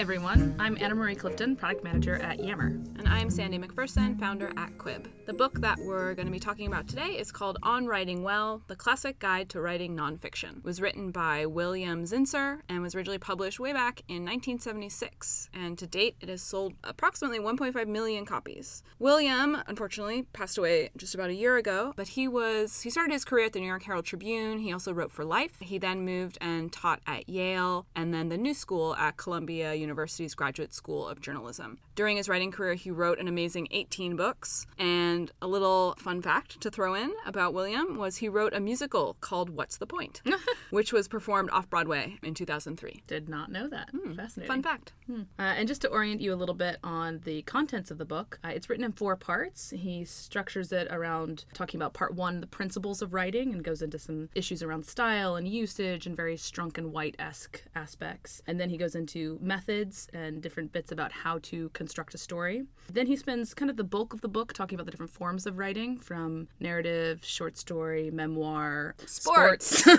everyone. I'm Anna Marie Clifton, product manager at Yammer. And I'm Sandi MacPherson, founder at Quibb. The book that we're going to be talking about today is called On Writing Well The Classic Guide to Writing Nonfiction. It was written by William Zinsser and was originally published way back in 1976. And to date, it has sold approximately 1.5 million copies. William, unfortunately, passed away just about a year ago, but he was, he started his career at the New York Herald Tribune. He also wrote for Life. He then moved and taught at Yale and then the New School at Columbia University's Graduate School of Journalism. During his writing career, he wrote an amazing 18 books. And a little fun fact to throw in about William was he wrote a musical called What's the Point, which was performed off Broadway in 2003. Did not know that. Fascinating. Fun fact. Uh, and just to orient you a little bit on the contents of the book, uh, it's written in four parts. He structures it around talking about part one, the principles of writing, and goes into some issues around style and usage and very Strunk and White esque aspects. And then he goes into methods and different bits about how to construct a story. Then he spends kind of the bulk of the book talking about the different forms of writing from narrative, short story, memoir, Sports.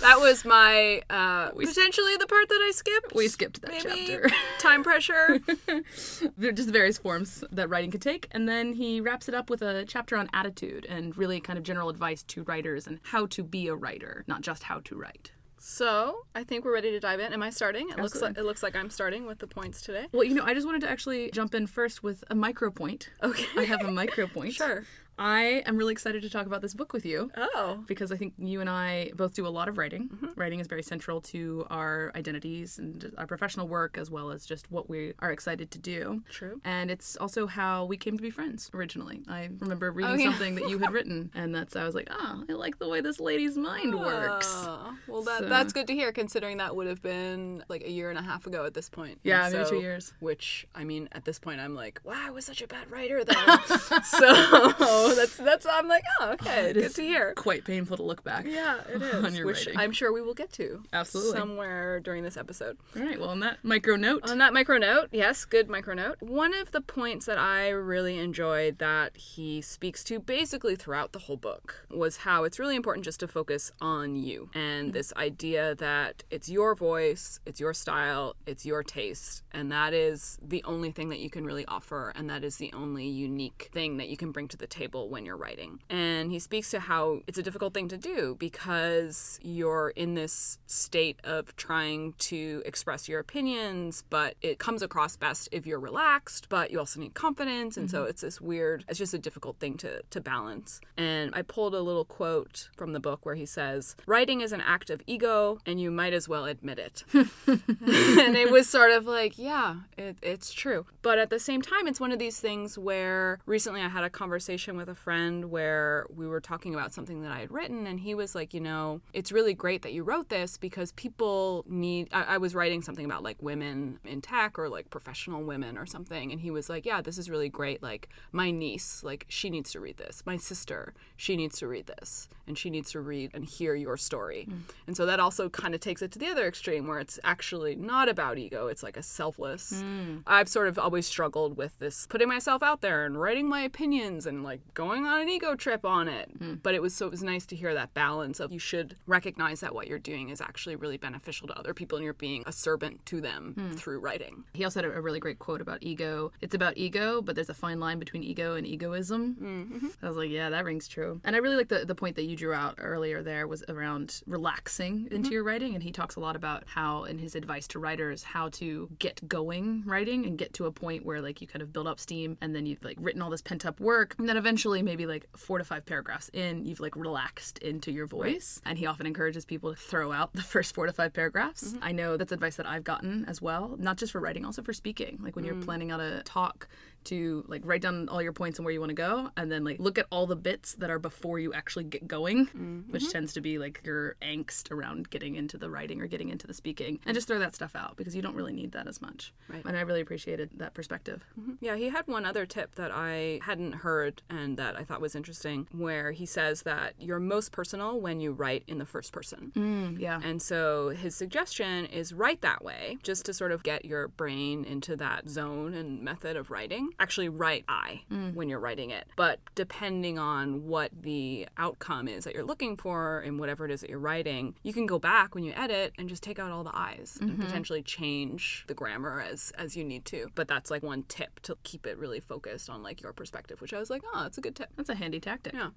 That was my uh, potentially the part that I skipped. We skipped that Maybe chapter. time pressure. Just the various forms that writing could take. And then he wraps it up with a chapter on attitude and really kind of general advice to writers and how to be a writer, not just how to write. So I think we're ready to dive in. Am I starting? It looks like it looks like I'm starting with the points today. Well, you know, I just wanted to actually jump in first with a micro point. Okay. I have a micro point. Sure. I am really excited to talk about this book with you. Oh. because I think you and I both do a lot of writing. Mm-hmm. Writing is very central to our identities and our professional work, as well as just what we are excited to do. True. And it's also how we came to be friends originally. I remember reading Oh, yeah. something that you had written, and that's I was like, oh, I like the way this lady's mind ah. works. Oh, well, that So- that's good to hear, considering that would have been like a year and a half ago at this point. Yeah, And maybe so- two years. Which I mean, at this point, I'm like, wow, I was such a bad writer though. so that's that's I'm like, oh, okay, oh, It good is to hear. Quite painful to look back. Yeah, it is. on your which writing. I'm sure we will get to Absolutely. somewhere during this episode. All right. Well, on that micro note, On that micro note, yes, good micro note. One of the points that I really enjoyed that he speaks to basically throughout the whole book was how it's really important just to focus on you and mm-hmm. this idea that it's your voice, it's your style, it's your taste, and that is the only thing that you can really offer, and that is the only unique thing that you can bring to the table when you're writing. And he speaks to how it's a difficult thing to do because you're in this state of trying to express your opinions, but it comes across best if you're relaxed, but you also need confidence. And so mm-hmm. it's this weird, it's just a difficult thing to, to balance. And I pulled a little quote from the book where he says, Writing is an act of ego, and you might as well admit it. and it was sort of like, yeah, it, it's true. But at the same time, it's one of these things where recently I had a conversation with a friend where we were talking about something that I had written, and he was like, you know, it's really great that you wrote this because people need. I, I was writing something about like women in tech or like professional women or something, and he was like, yeah, this is really great. Like, my niece, like, she needs to read this. My sister, she needs to read this, and she needs to read and hear your story. Hmm. And so that also kind of takes it to the other extreme where it's actually not about ego, it's like a selfless. Hmm. I've sort of always struggled with this putting myself out there and writing my opinions and like going on an ego trip on it. Hmm. But it was so it was nice to hear that balance of you should recognize that what you're doing is actually really beneficial to other people and you're being a servant to them hmm. through writing. he also had a, really great quote about ego. It's about ego, but there's a fine line between ego and egoism. Mm-hmm. I was like, yeah, that rings true. And I really like the, the point that you drew out earlier there was around relaxing into mm-hmm. your writing. And he talks a lot about how, in his advice to writers, how to get going writing and get to a point where like you kind of build up steam and then you've like written all this pent up work. And then eventually, maybe like four to five paragraphs in, you've like relaxed into your voice. And he often encourages people to throw out the first four to five paragraphs. Mm-hmm. I know that's advice that I've gotten as well, not just for writing, also for speaking. Like when you're mm. planning out a talk, to like write down all your points and where you want to go and then like look at all the bits that are before you actually get going which tends to be like your angst around getting into the writing or getting into the speaking and just throw that stuff out because you don't really need that as much Right. and i really appreciated that perspective Yeah, he had one other tip that I hadn't heard and that I thought was interesting, where he says that you're most personal when you write in the first person. mm, yeah And so his suggestion is write that way, just to sort of get your brain into that zone and method of writing. Actually write I mm. when you're writing it. But depending on what the outcome is that you're looking for and whatever it is that you're writing, you can go back when you edit and just take out all the I's and mm-hmm. potentially change the grammar as as you need to. But that's like one tip to keep it really focused on like your perspective, which I was like, oh, that's a good tip. That's a handy tactic. Yeah.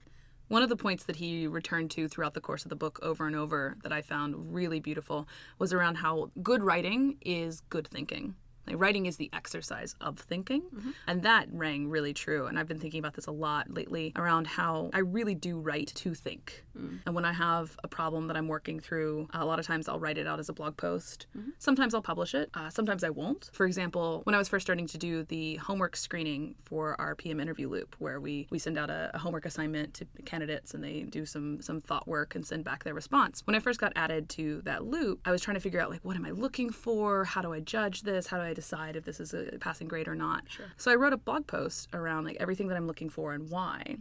One of the points that he returned to throughout the course of the book over and over that I found really beautiful was around how good writing is good thinking. Like writing is the exercise of thinking. Mm-hmm. And that rang really true. And I've been thinking about this a lot lately around how I really do write to think. Mm. And when I have a problem that I'm working through, a lot of times I'll write it out as a blog post. Mm-hmm. Sometimes I'll publish it, uh, sometimes I won't. For example, when I was first starting to do the homework screening for our PM interview loop, where we, we send out a, a homework assignment to candidates and they do some, some thought work and send back their response. When I first got added to that loop, I was trying to figure out, like, what am I looking for? How do I judge this? How do I decide if this is a passing grade or not? So I wrote a blog post around like everything that I'm looking for and why.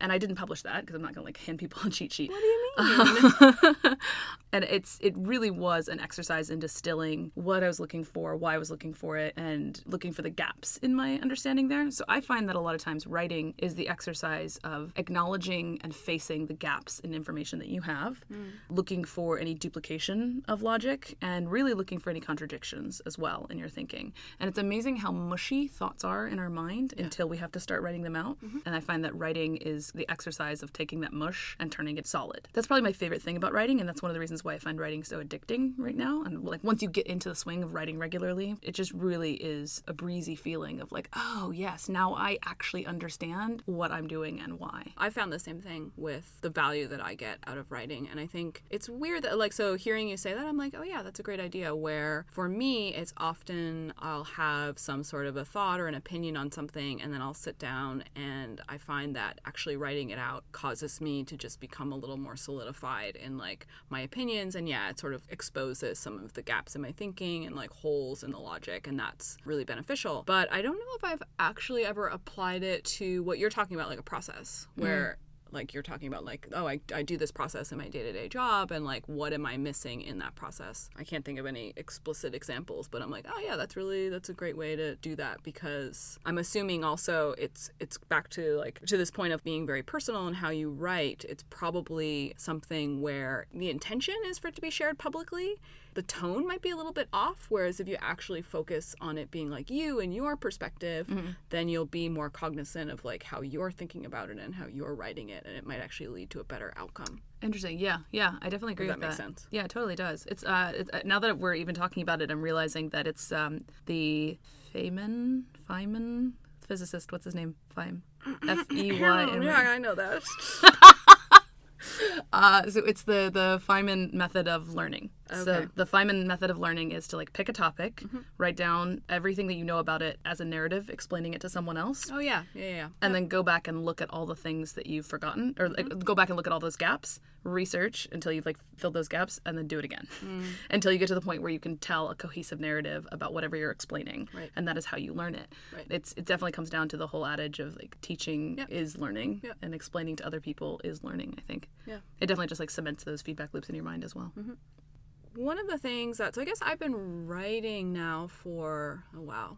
And I didn't publish that because I'm not gonna like hand people a cheat sheet. What do you mean? and it's it really was an exercise in distilling what I was looking for, why I was looking for it, and looking for the gaps in my understanding there. So I find that a lot of times writing is the exercise of acknowledging and facing the gaps in information that you have, mm. looking for any duplication of logic, and really looking for any contradictions as well in your thinking. And it's amazing how mushy thoughts are in our mind until we have to start writing them out. Mm-hmm. And I find that writing is the exercise of taking that mush and turning it solid. That's probably my favorite thing about writing, and that's one of the reasons why I find writing so addicting right now. And like once you get into the swing of writing regularly, it just really is a breezy feeling of like, oh yes, now I actually understand what I'm doing and why. I found the same thing with the value that I get out of writing. And I think it's weird that, like, so hearing you say that, I'm like, oh, yeah, that's a great idea. Where for me, it's often I'll have some sort of a thought or an opinion on something, and then I'll sit down and I find that actually writing it out causes me to just become a little more solidified in, like, my opinions. And yeah, it sort of exposes some of the gaps in my thinking and, like, holes in the logic. And that's really beneficial. But I don't know if I've actually ever applied it to what you're talking about, like a process where like you're talking about like oh I, I do this process in my day-to-day job and like what am i missing in that process? I can't think of any explicit examples but i'm like oh yeah that's really that's a great way to do that because i'm assuming also it's it's back to like to this point of being very personal and how you write it's probably something where the intention is for it to be shared publicly the tone might be a little bit off whereas if you actually focus on it being like you and your perspective then you'll be more cognizant of like how you're thinking about it and how you're writing it and it might actually lead to a better outcome Interesting. Yeah, yeah, I definitely agree Does with that that. sense? Yeah, it totally does. It's uh, it's, uh, now that we're even talking about it, I'm realizing that it's um the Feynman Feynman physicist. What's his name? Feynman. F E Y M. yeah i know that Uh, so it's the the Feynman method of learning. So the Feynman method of learning is to like pick a topic, mm-hmm. write down everything that you know about it as a narrative, explaining it to someone else, oh yeah yeah yeah and then go back and look at all the things that you've forgotten, or like, mm-hmm. go back and look at all those gaps, research until you've like filled those gaps, and then do it again, mm. until you get to the point where you can tell a cohesive narrative about whatever you're explaining, Right. and that is how you learn it. Right. It's it definitely comes down to the whole adage of like teaching Yep. is learning, Yep. and explaining to other people is learning. I think yeah it definitely just like cements those feedback loops in your mind as well. Mm-hmm. One of the things that so i guess i've been writing now for oh wow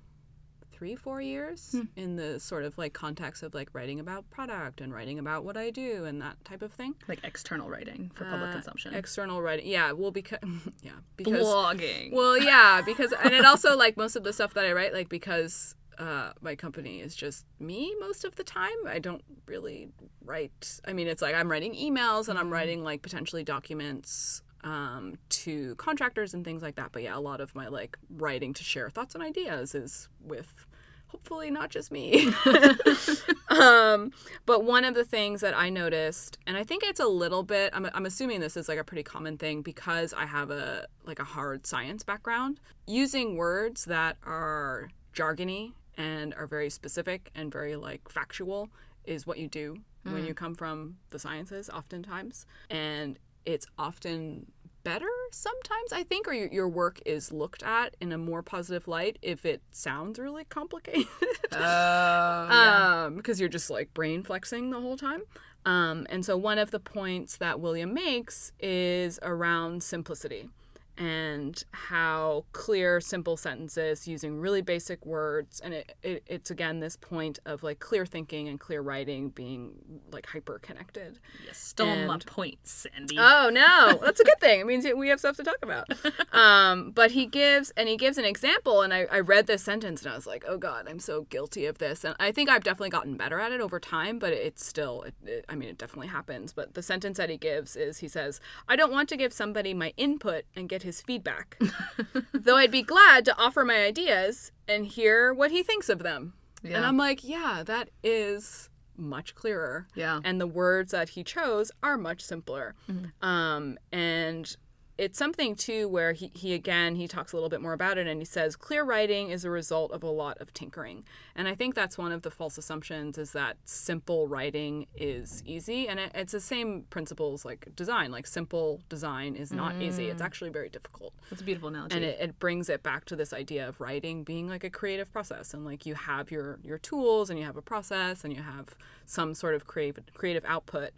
three four years in the sort of like context of like writing about product and writing about what i do and that type of thing Like external writing for public Uh, consumption. external writing yeah well because yeah because Blogging. Well, yeah, because and it also like most of the stuff that I write, like because uh, my company is just me most of the time. I don't really write. I mean, it's like I'm writing emails and I'm writing like potentially documents um, to contractors and things like that. But yeah, a lot of my like writing to share thoughts and ideas is with hopefully not just me. um, but one of the things that I noticed, and I think it's a little bit, I'm, I'm assuming this is like a pretty common thing because I have a like a hard science background, using words that are jargony and are very specific and very like factual is what you do when you come from the sciences oftentimes and it's often better sometimes i think or your, your work is looked at in a more positive light if it sounds really complicated. Oh, um because you're just like brain flexing the whole time. Um and so one of the points that william makes is around simplicity and how clear, simple sentences using really basic words. And it, it, it's again this point of like clear thinking and clear writing being like hyper connected. You stole my And- point, Sandi. Oh no, that's a good thing. It means we have stuff to talk about. Um, but he gives and he gives an example, and I, I read this sentence and I was like, oh god, I'm so guilty of this. And I think I've definitely gotten better at it over time, but it's still, it, it, I mean, it definitely happens. But the sentence that he gives is he says, I don't want to give somebody my input and get his feedback, though I'd be glad to offer my ideas and hear what he thinks of them. And I'm like, yeah, that is much clearer Yeah. and the words that he chose are much simpler. Um, and it's something too where he, he again he talks a little bit more about it and he says clear writing is a result of a lot of tinkering. And i think that's one of the false assumptions is that simple writing is easy. And it, it's the same principles like design like simple design is not easy. It's actually very difficult. That's a beautiful analogy. and it, it brings it back to this idea of writing being like a creative process and like you have your your tools and you have a process and you have some sort of creative creative output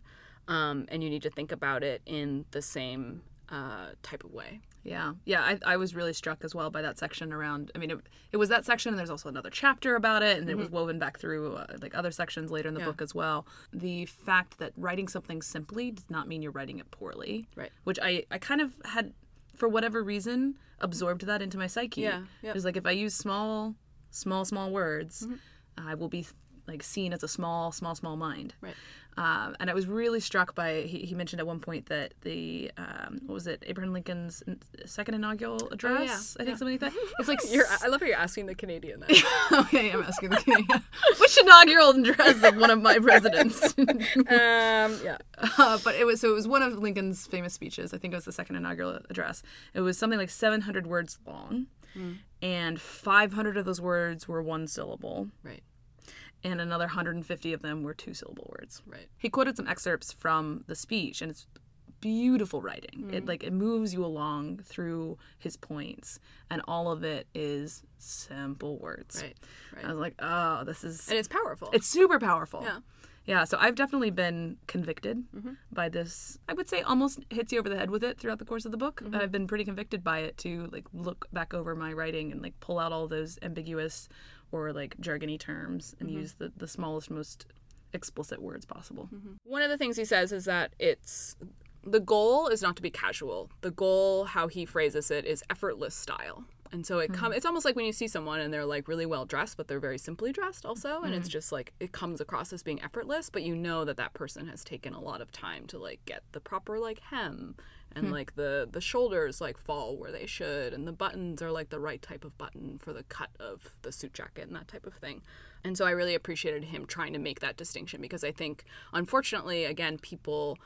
um, and you need to think about it in the same uh, type of way Yeah, yeah, I, I was really struck as well by that section around. I mean, it, it was that section, and there's also another chapter about it, and it was woven back through uh, like other sections later in the Mm-hmm. Yeah. book as well. The fact that writing something simply does not mean you're writing it poorly, Right. Which I I kind of had, for whatever reason, absorbed that into my psyche. Yeah, yep. It's like if I use small, small, small words, Mm-hmm. I will be like seen as a small, small, small mind. right Um, and I was really struck by he, he mentioned at one point that the um, what was it Abraham Lincoln's second inaugural address I think yeah. something like that? It's like you're i love how you're asking the canadian okay I'm asking the Canadian. which inaugural address of one of my presidents um yeah. Uh, but it was so it was one of Lincoln's famous speeches. I think it was the second inaugural address. It was something like 700 words long and 500 of those words were one syllable. Right and another 150 of them were two syllable words right he quoted some excerpts from the speech and it's beautiful writing Mm-hmm. it like it moves you along through his points and all of it is simple words right right i was like oh this is and it's powerful it's super powerful Yeah. yeah so i've definitely been convicted Mm-hmm. by this i would say almost hits you over the head with it throughout the course of the book Mm-hmm. and i've been pretty convicted by it to like look back over my writing and like pull out all those ambiguous or like jargony terms and Mm-hmm. use the, the smallest most explicit words possible mm-hmm. One of the things he says is that it's the goal is not to be casual. The goal, how he phrases it, is effortless style. And so it hmm. come it's almost like when you see someone and they're like really well dressed, but they're very simply dressed also, and it's hmm. just like it comes across as being effortless, but you know that that person has taken a lot of time to like get the proper like hem and like the the shoulders like fall where they should and the buttons are like the right type of button for the cut of the suit jacket and that type of thing. And so I really appreciated him trying to make that distinction because I think unfortunately again people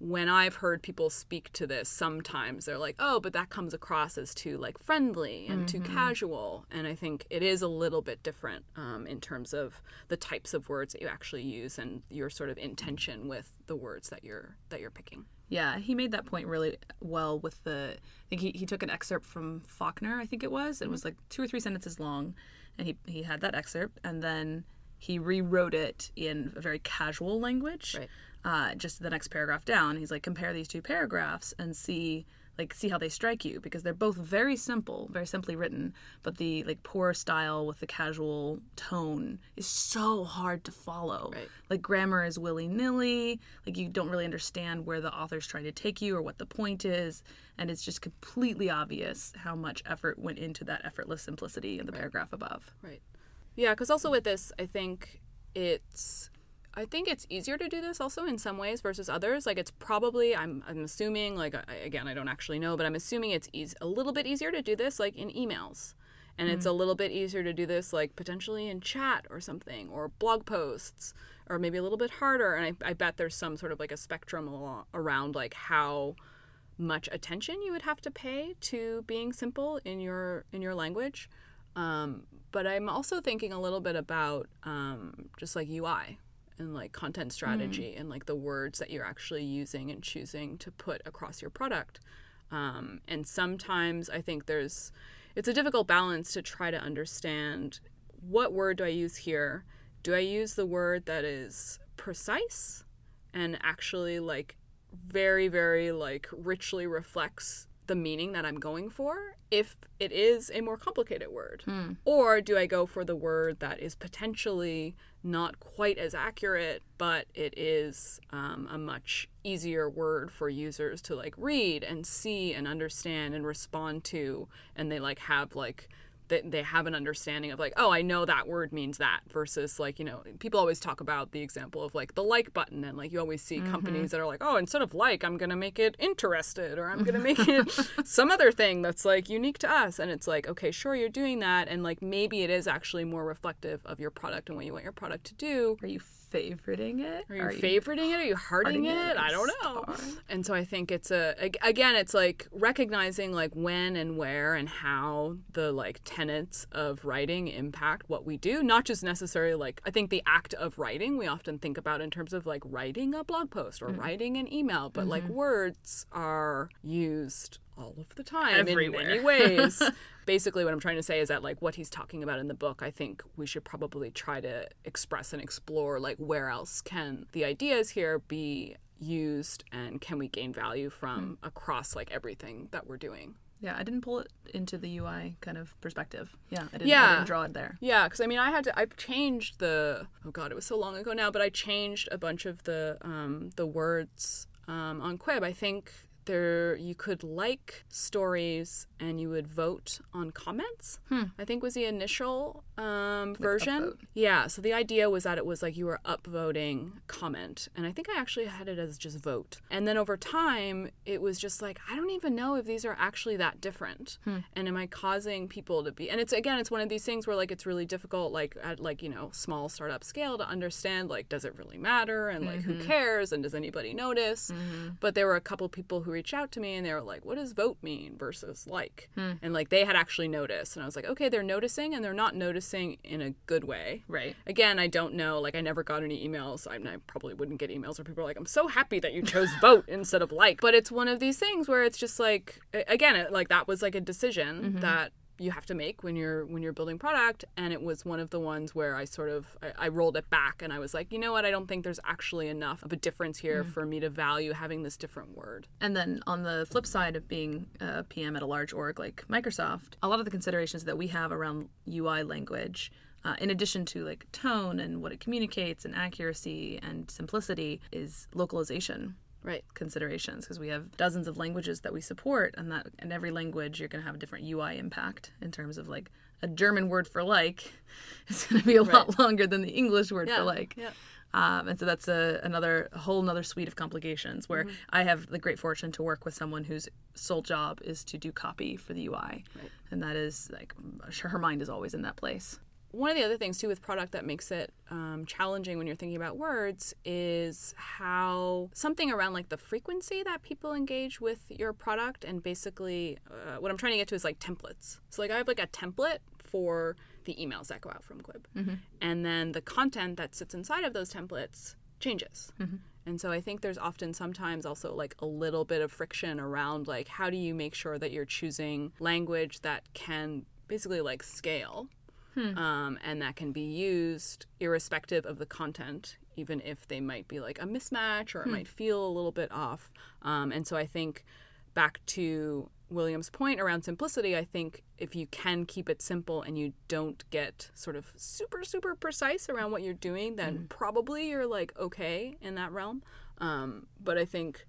when I've heard people speak to this, sometimes they're like, "Oh, but that comes across as too like friendly and too casual." And I think it is a little bit different um, in terms of the types of words that you actually use and your sort of intention with the words that you're that you're picking. Yeah, he made that point really well with the. I think he, he took an excerpt from Faulkner, I think it was. It was like two or three sentences long, and he, he had that excerpt, and then he rewrote it in a very casual language. Right. Uh, just the next paragraph down, he's like, compare these two paragraphs and see like see how they strike you because they're both very simple, very simply written, but the like poor style with the casual tone is so hard to follow. Right. Like grammar is willy nilly. Like you don't really understand where the author's trying to take you or what the point is, and it's just completely obvious how much effort went into that effortless simplicity in the paragraph above. Right. Yeah, because also with this, I think it's I think it's easier to do this also in some ways versus others. Like it's probably I'm I'm assuming like I, again I don't actually know, but I'm assuming it's eas a little bit easier to do this like in emails. And it's a little bit easier to do this like potentially in chat or something or blog posts or maybe a little bit harder and I, I bet there's some sort of like a spectrum alo- around like how much attention you would have to pay to being simple in your in your language um, but i'm also thinking a little bit about um, just like ui and like content strategy and like the words that you're actually using and choosing to put across your product. Um, and sometimes i think there's it's a difficult balance to try to understand what word do i use here? Do i use the word that is precise and actually like very very like richly reflects the meaning that I'm going for if it is a more complicated word? Or do I go for the word that is potentially not quite as accurate, but it is um, a much easier word for users to like read and see and understand and respond to, and they like have like they, they have an understanding of like oh i know that word means that versus like you know people always talk about the example of like the like button and like you always see mm-hmm. companies that are like oh instead of like i'm gonna make it interested or i'm gonna make it some other thing that's like unique to us. And it's like okay sure you're doing that. And like maybe it is actually more reflective of your product and what you want your product to do. Are you favoriting it? are you favoriting it? Are you hearting, hearting it? it? I don't know. And so I think it's a again, it's like recognizing like when and where and how the like tenets of writing impact what we do. Not just necessarily like I think the act of writing we often think about in terms of like writing a blog post or mm. writing an email, but like mm-hmm. words are used all of the time in many ways. Basically, what I'm trying to say is that, like, what he's talking about in the book, I think we should probably try to express and explore, like, where else can the ideas here be used and can we gain value from across, like, everything that we're doing. Yeah, I didn't pull it into the UI kind of perspective. Yeah, I didn't, I didn't draw it there. Yeah, because I mean, I had to. I changed the. Oh God, it was so long ago now. But I changed a bunch of the um, the words um, on Quibb. I think there you could like stories and you would vote on comments. Hmm. I think was the initial um, version. upvote. Yeah. So the idea was that it was like you were upvoting comment, and I think I actually had it as just vote. And then over time, it was just like I don't even know if these are actually that different, hmm. and am I causing people to be? And it's again, it's one of these things where like it's really difficult, like at like you know small startup scale, to understand like does it really matter, and like who mm-hmm. cares, and does anybody notice? Mm-hmm. But there were a couple people who reached out to me, and they were like, "What does vote mean versus like?" And like they had actually noticed, and I was like, "Okay, they're noticing, and they're not noticing in a good way." Right. Again, I don't know. Like, I never got any emails. I, I probably wouldn't get emails where people are like, "I'm so happy that you chose vote instead of like." But it's one of these things where it's just like, again, it, like that was like a decision mm-hmm. that you have to make when you're when you're building product and it was one of the ones where i sort of I, I rolled it back and i was like you know what? I don't think there's actually enough of a difference here for me to value having this different word. And then on the flip side of being a PM at a large org like Microsoft, a lot of the considerations that we have around UI language, uh, in addition to like tone and what it communicates and accuracy and simplicity, is localization right considerations because we have dozens of languages that we support and that in every language you're going to have a different UI impact in terms of like a German word for like is going to be a lot longer than the English word for like. yeah. Um, and so that's a, another a whole another suite of complications where I have the great fortune to work with someone whose sole job is to do copy for the UI, and that is like her mind is always in that place. One of the other things too with product that makes it um, challenging when you're thinking about words is how something around like the frequency that people engage with your product and basically uh, what i'm trying to get to is like templates. So like i have like a template for the emails that go out from Quibb. And then the content that sits inside of those templates changes. And so I think there's often sometimes also like a little bit of friction around like how do you make sure that you're choosing language that can basically like scale um, and that can be used irrespective of the content, even if they might be like a mismatch or it might feel a little bit off. Um, and so I think back to William's point around simplicity, I think if you can keep it simple and you don't get sort of super, super precise around what you're doing, then probably you're like okay in that realm. Um, but I think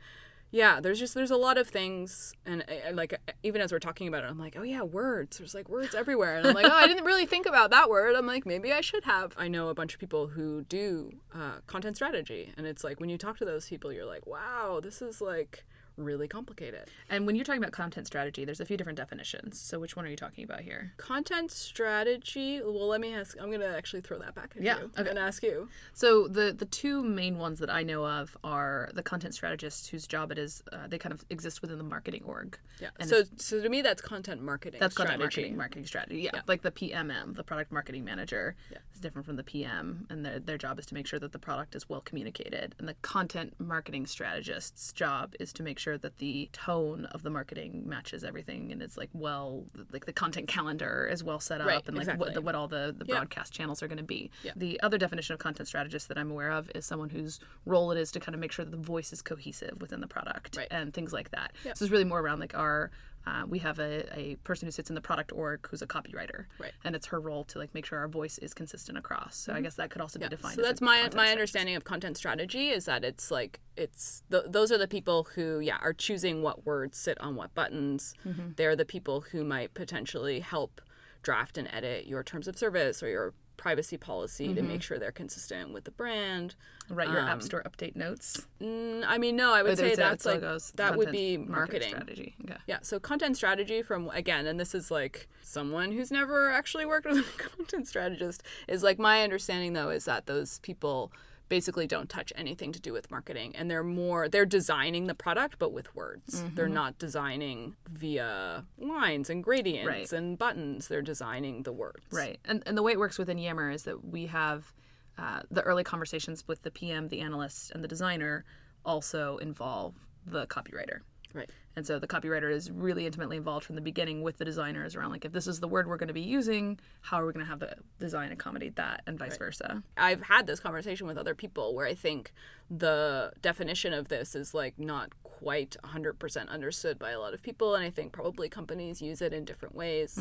yeah there's just there's a lot of things and uh, like uh, even as we're talking about it i'm like oh yeah words. There's like words everywhere. And i'm like oh i didn't really think about that word. I'm like maybe i should have. I know a bunch of people who do uh, content strategy. And it's like when you talk to those people you're like wow this is like really complicated And when you're talking about content strategy, there's a few different definitions. So which one are you talking about here? content strategy well let me ask i'm gonna actually throw that back at you. Yeah, you okay. and ask you So the the two main ones that I know of are the content strategists whose job it is uh, they kind of exist within the marketing org. yeah And so so to me that's content marketing That's strategy. content marketing, marketing strategy. Yeah, like the PMM, the product marketing manager, Yeah. is different from the PM, and their their job is to make sure that the product is well communicated. And the content marketing strategist's job is to make sure sure that the tone of the marketing matches everything and it's like well like the content calendar is well set up Right, and like exactly. what, the, what all the, the Yeah. broadcast channels are going to be. Yeah. The other definition of content strategist that I'm aware of is someone whose role it is to kind of make sure that the voice is cohesive within the product Right. and things like that. Yep. So it's really more around like our uh, we have a, a person who sits in the product org who's a copywriter, Right. and it's her role to like make sure our voice is consistent across. So I guess that could also be defined. So that's my my understanding of content strategy is that it's like it's th- those are the people who yeah are choosing what words sit on what buttons. Mm-hmm. They're the people who might potentially help draft and edit your terms of service or your privacy policy to Mm-hmm. make sure they're consistent with the brand. Write your app store update notes. Mm, I mean, no, I would say that's like that would be marketing. strategy. Okay. Yeah, so content strategy from again, and this is like someone who's never actually worked with a content strategist is like my understanding though is that those people basically don't touch anything to do with marketing and they're more they're designing the product but with words. They're not designing via lines and gradients Right. and buttons. They're designing the words. Right. And and the way it works within Yammer is that we have uh, the early conversations with the PM, the analyst, and the designer also involve the copywriter. Right. And so the copywriter is really intimately involved from the beginning with the designers around like if this is the word we're going to be using, how are we going to have the design accommodate that and vice versa. I've had this conversation with other people where I think the definition of this is like not quite 100% understood by a lot of people. And I think probably companies use it in different ways.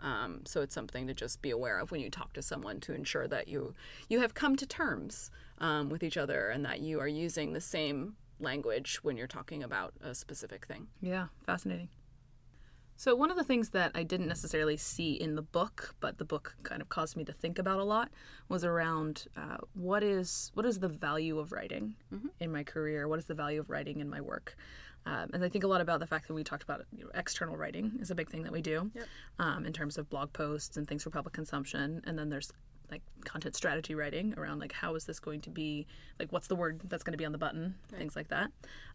Um, so it's something to just be aware of when you talk to someone to ensure that you, you have come to terms um, with each other and that you are using the same language when you're talking about a specific thing. Yeah, fascinating. So one of the things that I didn't necessarily see in the book, but the book kind of caused me to think about a lot, was around uh, what is what is the value of writing in my career? What is the value of writing in my work? Um, and I think a lot about the fact that we talked about you know, external writing is a big thing that we do Yep. um, in terms of blog posts and things for public consumption. And then there's like content strategy writing around like how is this going to be like what's the word that's going to be on the button things like that.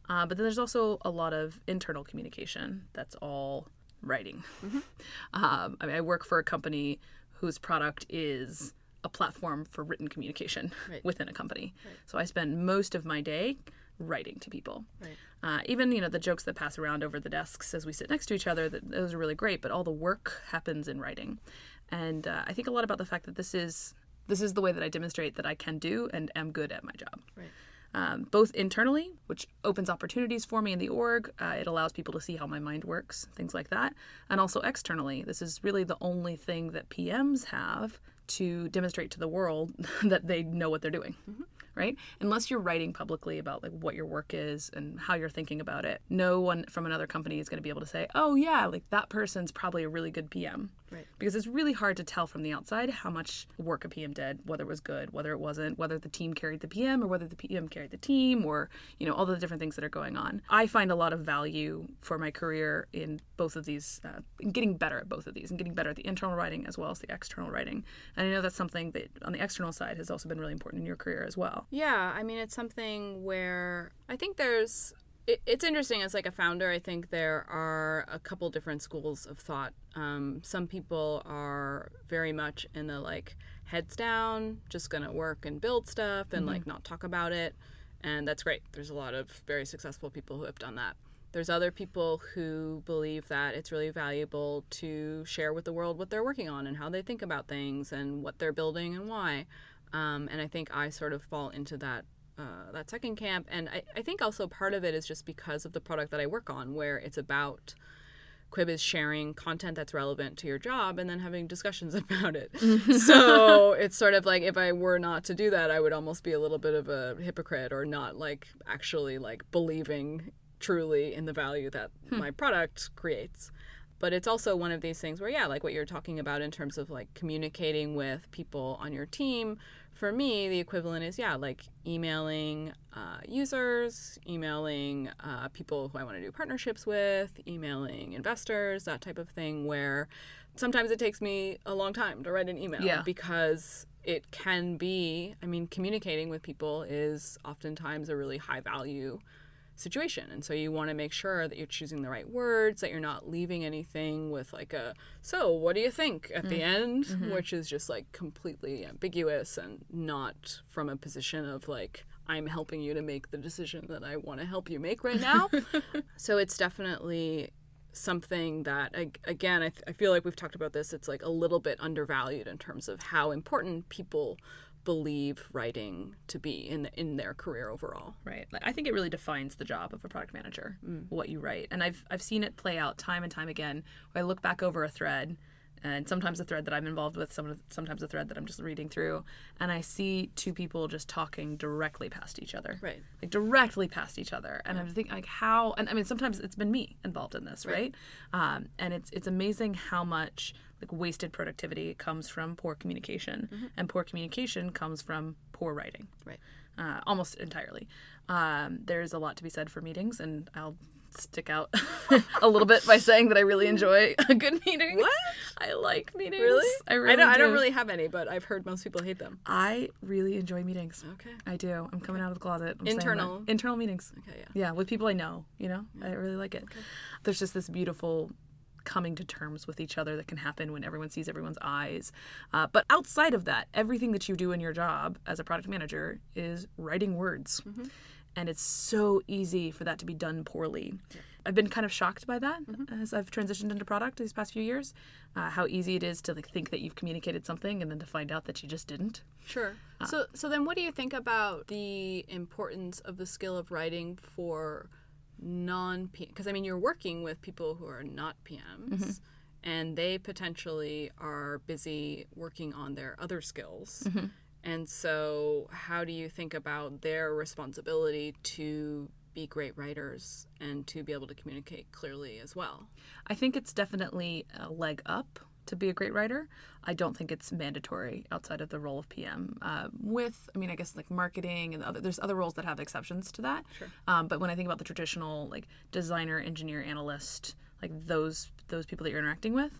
Uh, but then there's also a lot of internal communication that's all writing. Um, I, mean, I work for a company whose product is a platform for written communication Right. within a company. So i spend most of my day writing to people. Right. uh, even you know the jokes that pass around over the desks as we sit next to each other that those are really great but all the work happens in writing and uh, i think a lot about the fact that this is this is the way that i demonstrate that i can do and am good at my job Right. um, both internally, which opens opportunities for me in the org. Uh, it allows people to see how my mind works, things like that. And also externally, this is really the only thing that PMs have to demonstrate to the world that they know what they're doing. Right? Unless you're writing publicly about like what your work is and how you're thinking about it, no one from another company is going to be able to say, "Oh yeah, like that person's probably a really good PM." Right. because it's really hard to tell from the outside how much work a PM did, whether it was good, whether it wasn't, whether the team carried the PM or whether the PM carried the team, or you know all the different things that are going on. I find a lot of value for my career in both of these, uh, in getting better at both of these, and getting better at the internal writing as well as the external writing. And I know that's something that on the external side has also been really important in your career as well. Yeah, I mean, it's something where I think there's. It, it's interesting as like a founder. I think there are a couple different schools of thought. Um, some people are very much in the like heads down, just gonna work and build stuff and like not talk about it, and that's great. There's a lot of very successful people who have done that. There's other people who believe that it's really valuable to share with the world what they're working on and how they think about things and what they're building and why. Um, and I think I sort of fall into that uh, that second camp. And I, I think also part of it is just because of the product that I work on, where it's about Quibb is sharing content that's relevant to your job and then having discussions about it. so it's sort of like if I were not to do that, I would almost be a little bit of a hypocrite or not like actually like believing truly in the value that my product creates. But it's also one of these things where, yeah, like what you're talking about in terms of like communicating with people on your team. For me, the equivalent is, yeah, like emailing uh, users, emailing uh, people who I want to do partnerships with, emailing investors, that type of thing, where sometimes it takes me a long time to write an email Yeah. because it can be, I mean, communicating with people is oftentimes a really high value situation. And so you want to make sure that you're choosing the right words, that you're not leaving anything with like a, so what do you think at the mm-hmm. end, mm-hmm. which is just like completely ambiguous and not from a position of like, I'm helping you to make the decision that I want to help you make right now. so it's definitely something that ag- again I, th- I feel like we've talked about this it's like a little bit undervalued in terms of how important people believe writing to be in in their career overall. Right. Like, I think it really defines the job of a product manager, what you write. And I've I've seen it play out time and time again. I look back over a thread, and sometimes a thread that I'm involved with, some sometimes a thread that I'm just reading through, and I see two people just talking directly past each other. Right. Like directly past each other, and I'm thinking like how. And I mean, sometimes it's been me involved in this, right? Um, and it's it's amazing how much like wasted productivity comes from poor communication, and poor communication comes from poor writing Right. uh, almost entirely. Um, there's a lot to be said for meetings, and I'll stick out a little bit by saying that I really enjoy a good meeting. What? I like meetings. Really? I really I don't, I don't really have any, but I've heard most people hate them. I really enjoy meetings. Okay. I do. I'm coming out of the closet. I'm. Internal. internal meetings. Okay, yeah. Yeah, with people I know. You know, I really like it. There's just this beautiful coming to terms with each other that can happen when everyone sees everyone's eyes. Uh, but outside of that, everything that you do in your job as a product manager is writing words. And it's so easy for that to be done poorly. I've been kind of shocked by that as I've transitioned into product these past few years. Uh, how easy it is to like think that you've communicated something and then to find out that you just didn't. Sure. So so then what do you think about the importance of the skill of writing for non PM because I mean you're working with people who are not PMs mm-hmm. and they potentially are busy working on their other skills. Mm-hmm. And so how do you think about their responsibility to be great writers and to be able to communicate clearly as well? I think it's definitely a leg up to be a great writer. I don't think it's mandatory outside of the role of PM. Uh, with, I mean, I guess like marketing and other, there's other roles that have exceptions to that. Sure. Um, but when I think about the traditional like designer, engineer, analyst, like those those people that you're interacting with,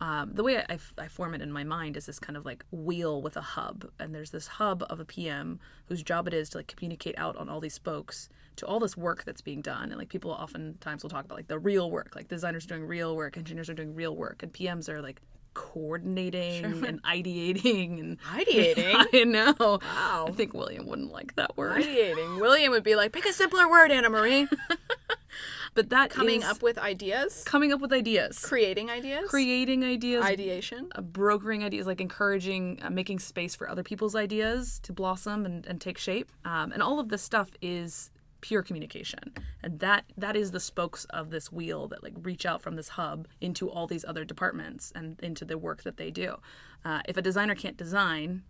um, the way I, I, I form it in my mind is this kind of like wheel with a hub, and there's this hub of a PM whose job it is to like communicate out on all these spokes to all this work that's being done. And like people oftentimes will talk about like the real work, like designers are doing real work, engineers are doing real work, and PMs are like coordinating and ideating and Ideating? I know. Wow. I think William wouldn't like that word, Ideating. William would be like, pick a simpler word, Anna Marie. but that Coming up with ideas, coming up with ideas, creating ideas, creating ideas, ideation. uh, brokering ideas, like encouraging, uh, making space for other people's ideas to blossom and, and take shape. Um, and all of this stuff is pure communication, and that that is the spokes of this wheel that like reach out from this hub into all these other departments and into the work that they do. Uh, if a designer can't design,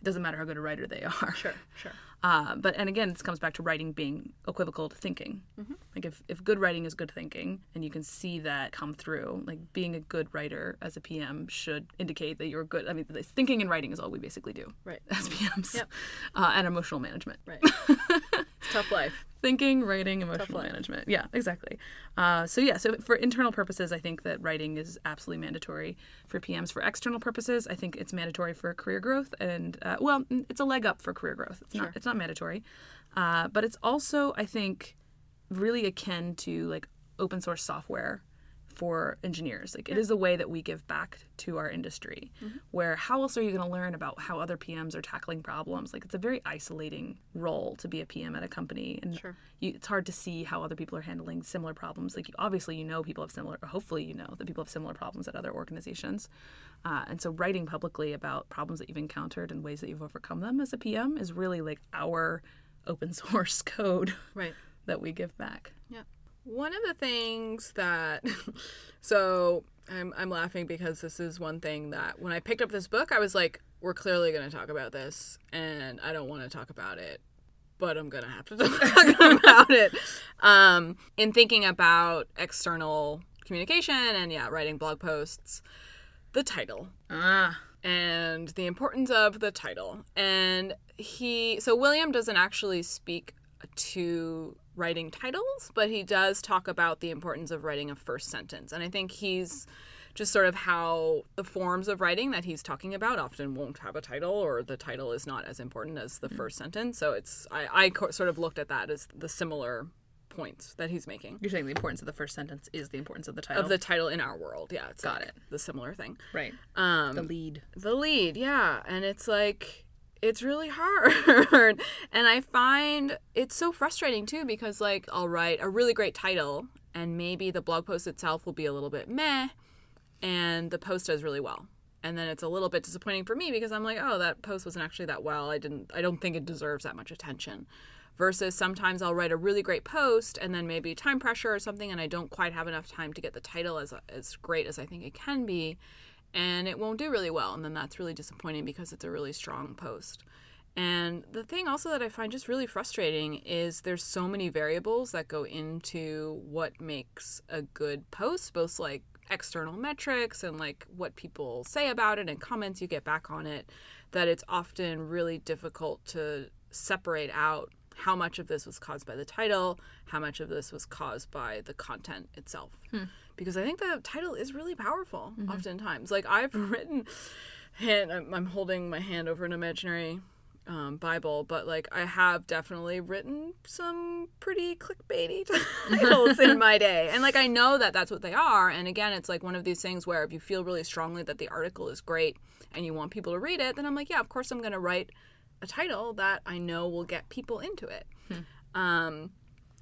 it doesn't matter how good a writer they are. Sure, sure. Uh, but and again, this comes back to writing being equivocal to thinking. Like if, if good writing is good thinking, and you can see that come through, like being a good writer as a PM should indicate that you're good. I mean, thinking and writing is all we basically do Right. as PMs, Yep. uh, and emotional management. Right. Tough life. Thinking, writing, emotional management. Yeah, exactly. Uh, so yeah, so for internal purposes, I think that writing is absolutely mandatory for PMs. For external purposes, I think it's mandatory for career growth, and uh, well, it's a leg up for career growth. It's not. It's not mandatory, uh, but it's also, I think, really akin to like open source software for engineers. Like it is a way that we give back to our industry. Where how else are you going to learn about how other PMs are tackling problems? Like it's a very isolating role to be a PM at a company, and Sure. you, it's hard to see how other people are handling similar problems. Like obviously, you know people have similar, or hopefully you know that people have similar problems at other organizations. Uh, and so writing publicly about problems that you've encountered and ways that you've overcome them as a PM is really like our open source code Right. that we give back. Yeah. One of the things that, so I'm, I'm laughing because this is one thing that when I picked up this book, I was like, we're clearly going to talk about this, and I don't want to talk about it, but I'm going to have to talk about it. Um, in thinking about external communication and, yeah, writing blog posts, the title Ah, and the importance of the title. And he, so William doesn't actually speak to writing titles, but he does talk about the importance of writing a first sentence. And I think he's just sort of how the forms of writing that he's talking about often won't have a title or the title is not as important as the first sentence. So it's, I, I co- sort of looked at that as the similar points that he's making. you're saying the importance of the first sentence is the importance of the title. Of the title in our world, yeah, it's Got like it. The similar thing. right. Um, The lead. the lead, yeah. And it's like it's really hard. and I find it's so frustrating too because, like, I'll write a really great title and maybe the blog post itself will be a little bit meh and the post does really well. And then it's a little bit disappointing for me because I'm like, oh, that post wasn't actually that well. I didn't, I don't think it deserves that much attention. Versus sometimes I'll write a really great post and then maybe time pressure or something, and I don't quite have enough time to get the title as as great as I think it can be and it won't do really well. And then that's really disappointing because it's a really strong post. And the thing also that I find just really frustrating is there's so many variables that go into what makes a good post, both like external metrics and like what people say about it and comments you get back on it, that it's often really difficult to separate out how much of this was caused by the title, how much of this was caused by the content itself. Hmm because I think the title is really powerful mm-hmm. oftentimes. Like I've written, and I'm holding my hand over an imaginary um, Bible, but like I have definitely written some pretty clickbaity titles in my day, and like I know that that's what they are. And again, it's like one of these things where if you feel really strongly that the article is great and you want people to read it, then I'm like, yeah, of course I'm going to write a title that I know will get people into it. Hmm. Um,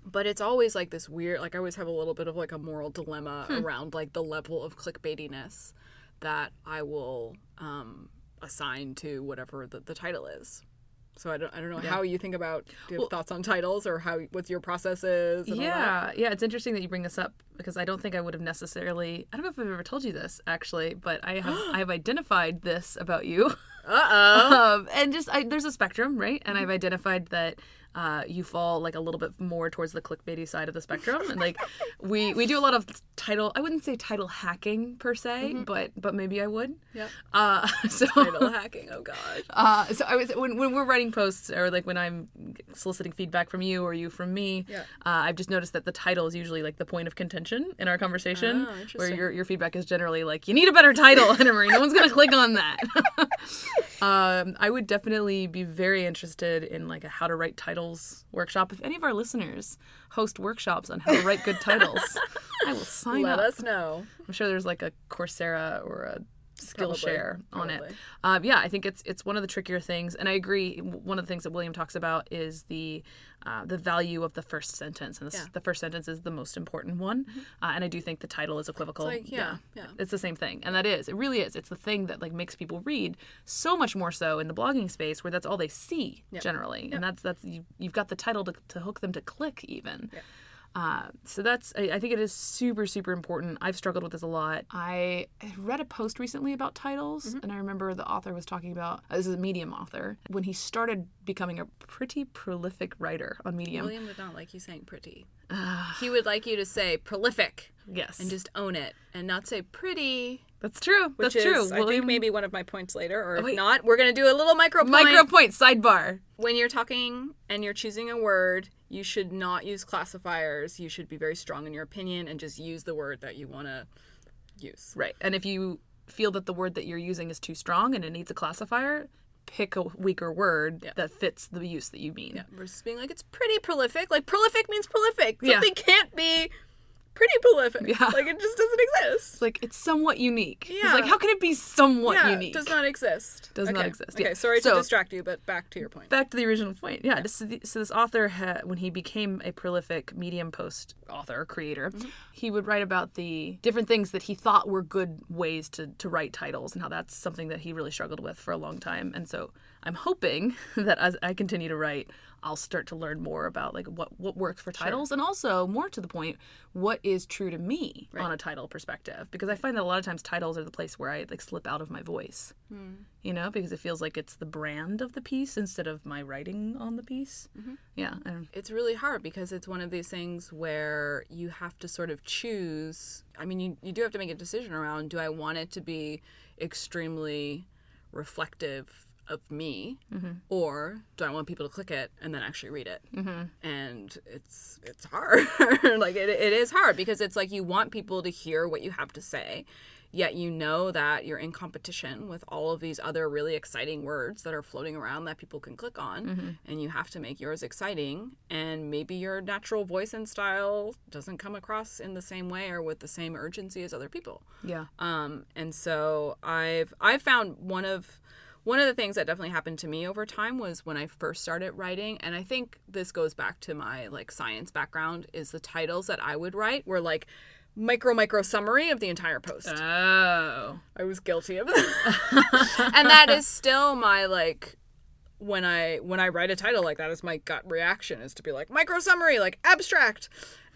but it's always like this weird like i always have a little bit of like a moral dilemma hmm. around like the level of clickbaitiness that i will um, assign to whatever the, the title is. So I don't, I don't know yeah. how you think about do you have well, thoughts on titles or how what your process is yeah yeah it's interesting that you bring this up because I don't think I would have necessarily I don't know if I've ever told you this actually but I have I have identified this about you. Uh-oh. Um, and just I, there's a spectrum right? And I've identified that uh, you fall like a little bit more towards the clickbaity side of the spectrum. And like we we do a lot of title. I wouldn't say title hacking per se, mm-hmm. but but maybe I would. Yeah. Uh, so title hacking. Oh gosh. Uh, so I was when when we're writing posts or like when I'm soliciting feedback from you or you from me. Yeah. Uh, I've just noticed that the title is usually like the point of contention in our conversation, oh, where your your feedback is generally like you need a better title, Anna Marie. No one's gonna click on that. Um, I would definitely be very interested in like a how to write titles workshop. If any of our listeners host workshops on how to write good titles, I will sign Let up. Let us know. I'm sure there's like a Coursera or a Skillshare on probably. it. Um, yeah, I think it's it's one of the trickier things, and I agree. One of the things that William talks about is the uh, the value of the first sentence, and the, yeah. the first sentence is the most important one. Mm-hmm. Uh, and I do think the title is equivocal. Like, yeah, yeah, yeah, it's the same thing, and that is it. Really is. It's the thing that like makes people read so much more so in the blogging space, where that's all they see yep. generally, yep. and that's that's you, you've got the title to, to hook them to click even. Yep. Uh, so that's I, I, think it is super super important. I've struggled with this a lot. I read a post recently about titles, mm-hmm. and I remember the author was talking about uh, this is a Medium author when he started becoming a pretty prolific writer on Medium. William would not like you saying pretty. Uh, he would like you to say prolific. Yes, and just own it, and not say pretty. That's true. Which That's is, true. I William... think maybe one of my points later, or oh, not, we're gonna do a little micro point. Micro point sidebar. When you're talking and you're choosing a word, you should not use classifiers. You should be very strong in your opinion and just use the word that you want to use. Right. And if you feel that the word that you're using is too strong and it needs a classifier, pick a weaker word yeah. that fits the use that you mean. Yeah. Versus being like, it's pretty prolific. Like, prolific means prolific. Something yeah. can't be pretty prolific. Yeah. Like it just doesn't exist. It's like it's somewhat unique. Yeah. It's like how can it be somewhat yeah, unique? Does not exist. Does okay. not exist. Okay, sorry so, to distract you, but back to your point. Back to the original point. Yeah. yeah. This, so this author, had, when he became a prolific Medium post author creator, mm-hmm. he would write about the different things that he thought were good ways to to write titles, and how that's something that he really struggled with for a long time. And so I'm hoping that as I continue to write, I'll start to learn more about like what what works for titles sure. and also more to the point what is true to me right. on a title perspective because I find that a lot of times titles are the place where I like slip out of my voice. Mm. You know, because it feels like it's the brand of the piece instead of my writing on the piece. Mm-hmm. Yeah. It's really hard because it's one of these things where you have to sort of choose. I mean, you, you do have to make a decision around do I want it to be extremely reflective of me mm-hmm. or do i want people to click it and then actually read it mm-hmm. and it's it's hard like it, it is hard because it's like you want people to hear what you have to say yet you know that you're in competition with all of these other really exciting words that are floating around that people can click on mm-hmm. and you have to make yours exciting and maybe your natural voice and style doesn't come across in the same way or with the same urgency as other people yeah um and so i've i've found one of one of the things that definitely happened to me over time was when I first started writing, and I think this goes back to my like science background, is the titles that I would write were like micro micro summary of the entire post. Oh. I was guilty of that. and that is still my like when I when I write a title like that is my gut reaction is to be like micro summary, like abstract.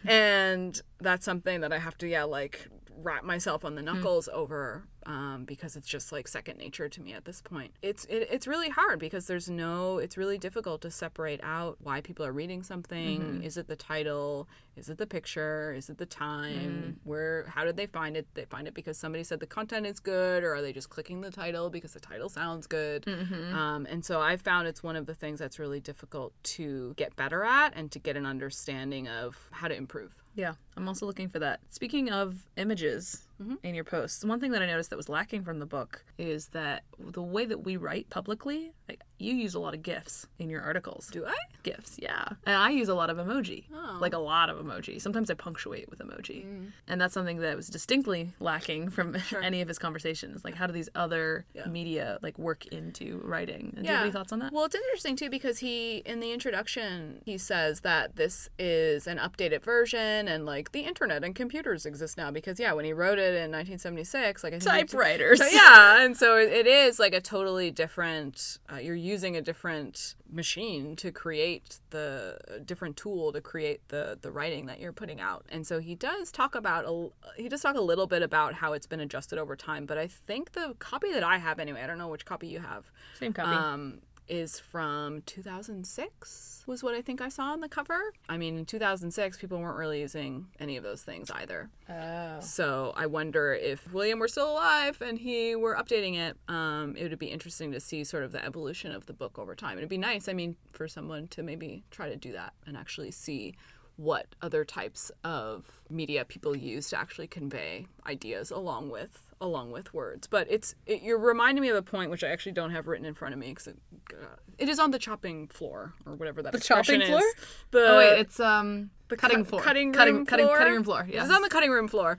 And that's something that I have to yeah, like wrap myself on the hmm. knuckles over um, because it's just like second nature to me at this point. It's it, it's really hard because there's no. It's really difficult to separate out why people are reading something. Is it the title? Is it the picture? Is it the time? Where? How did they find it? They find it because somebody said the content is good, or are they just clicking the title because the title sounds good? Um, and so I found it's one of the things that's really difficult to get better at and to get an understanding of how to improve. Yeah, I'm also looking for that. Speaking of images mm-hmm. in your posts, one thing that I noticed that was lacking from the book is that the way that we write publicly, like you use a lot of GIFs in your articles. Do I? GIFs, yeah. And I use a lot of emoji. Oh. Like a lot of emoji. Sometimes I punctuate with emoji. And that's something that was distinctly lacking from any of his conversations. Like how do these other media like work into writing? And do you have any thoughts on that? Well, it's interesting too because he, in the introduction, he says that this is an updated version and like the internet and computers exist now because, yeah, when he wrote it in 1976, like I think he- Typewriters. So, yeah, and so it, it is like a totally different. Uh, you're using a different machine to create the different tool to create the the writing that you're putting out. And so he does talk about a he does talk a little bit about how it's been adjusted over time. But I think the copy that I have anyway, I don't know which copy you have, Same copy. um, is from 2006 was what I think I saw on the cover. I mean, in 2006, people weren't really using any of those things either. oh. So I wonder if William were still alive and he were updating it, um, it would be interesting to see sort of the evolution of the book over time. It'd be nice, I mean, for someone to maybe try to do that and actually see what other types of media people use to actually convey ideas along with along with words. But it's it, you're reminding me of a point which I actually don't have written in front of me because it, uh, it is on the chopping floor or whatever that the chopping floor? The Oh wait, it's um the cutting cut- floor. cutting cutting room cutting floor. cutting room floor. Yeah. It's on the cutting room floor.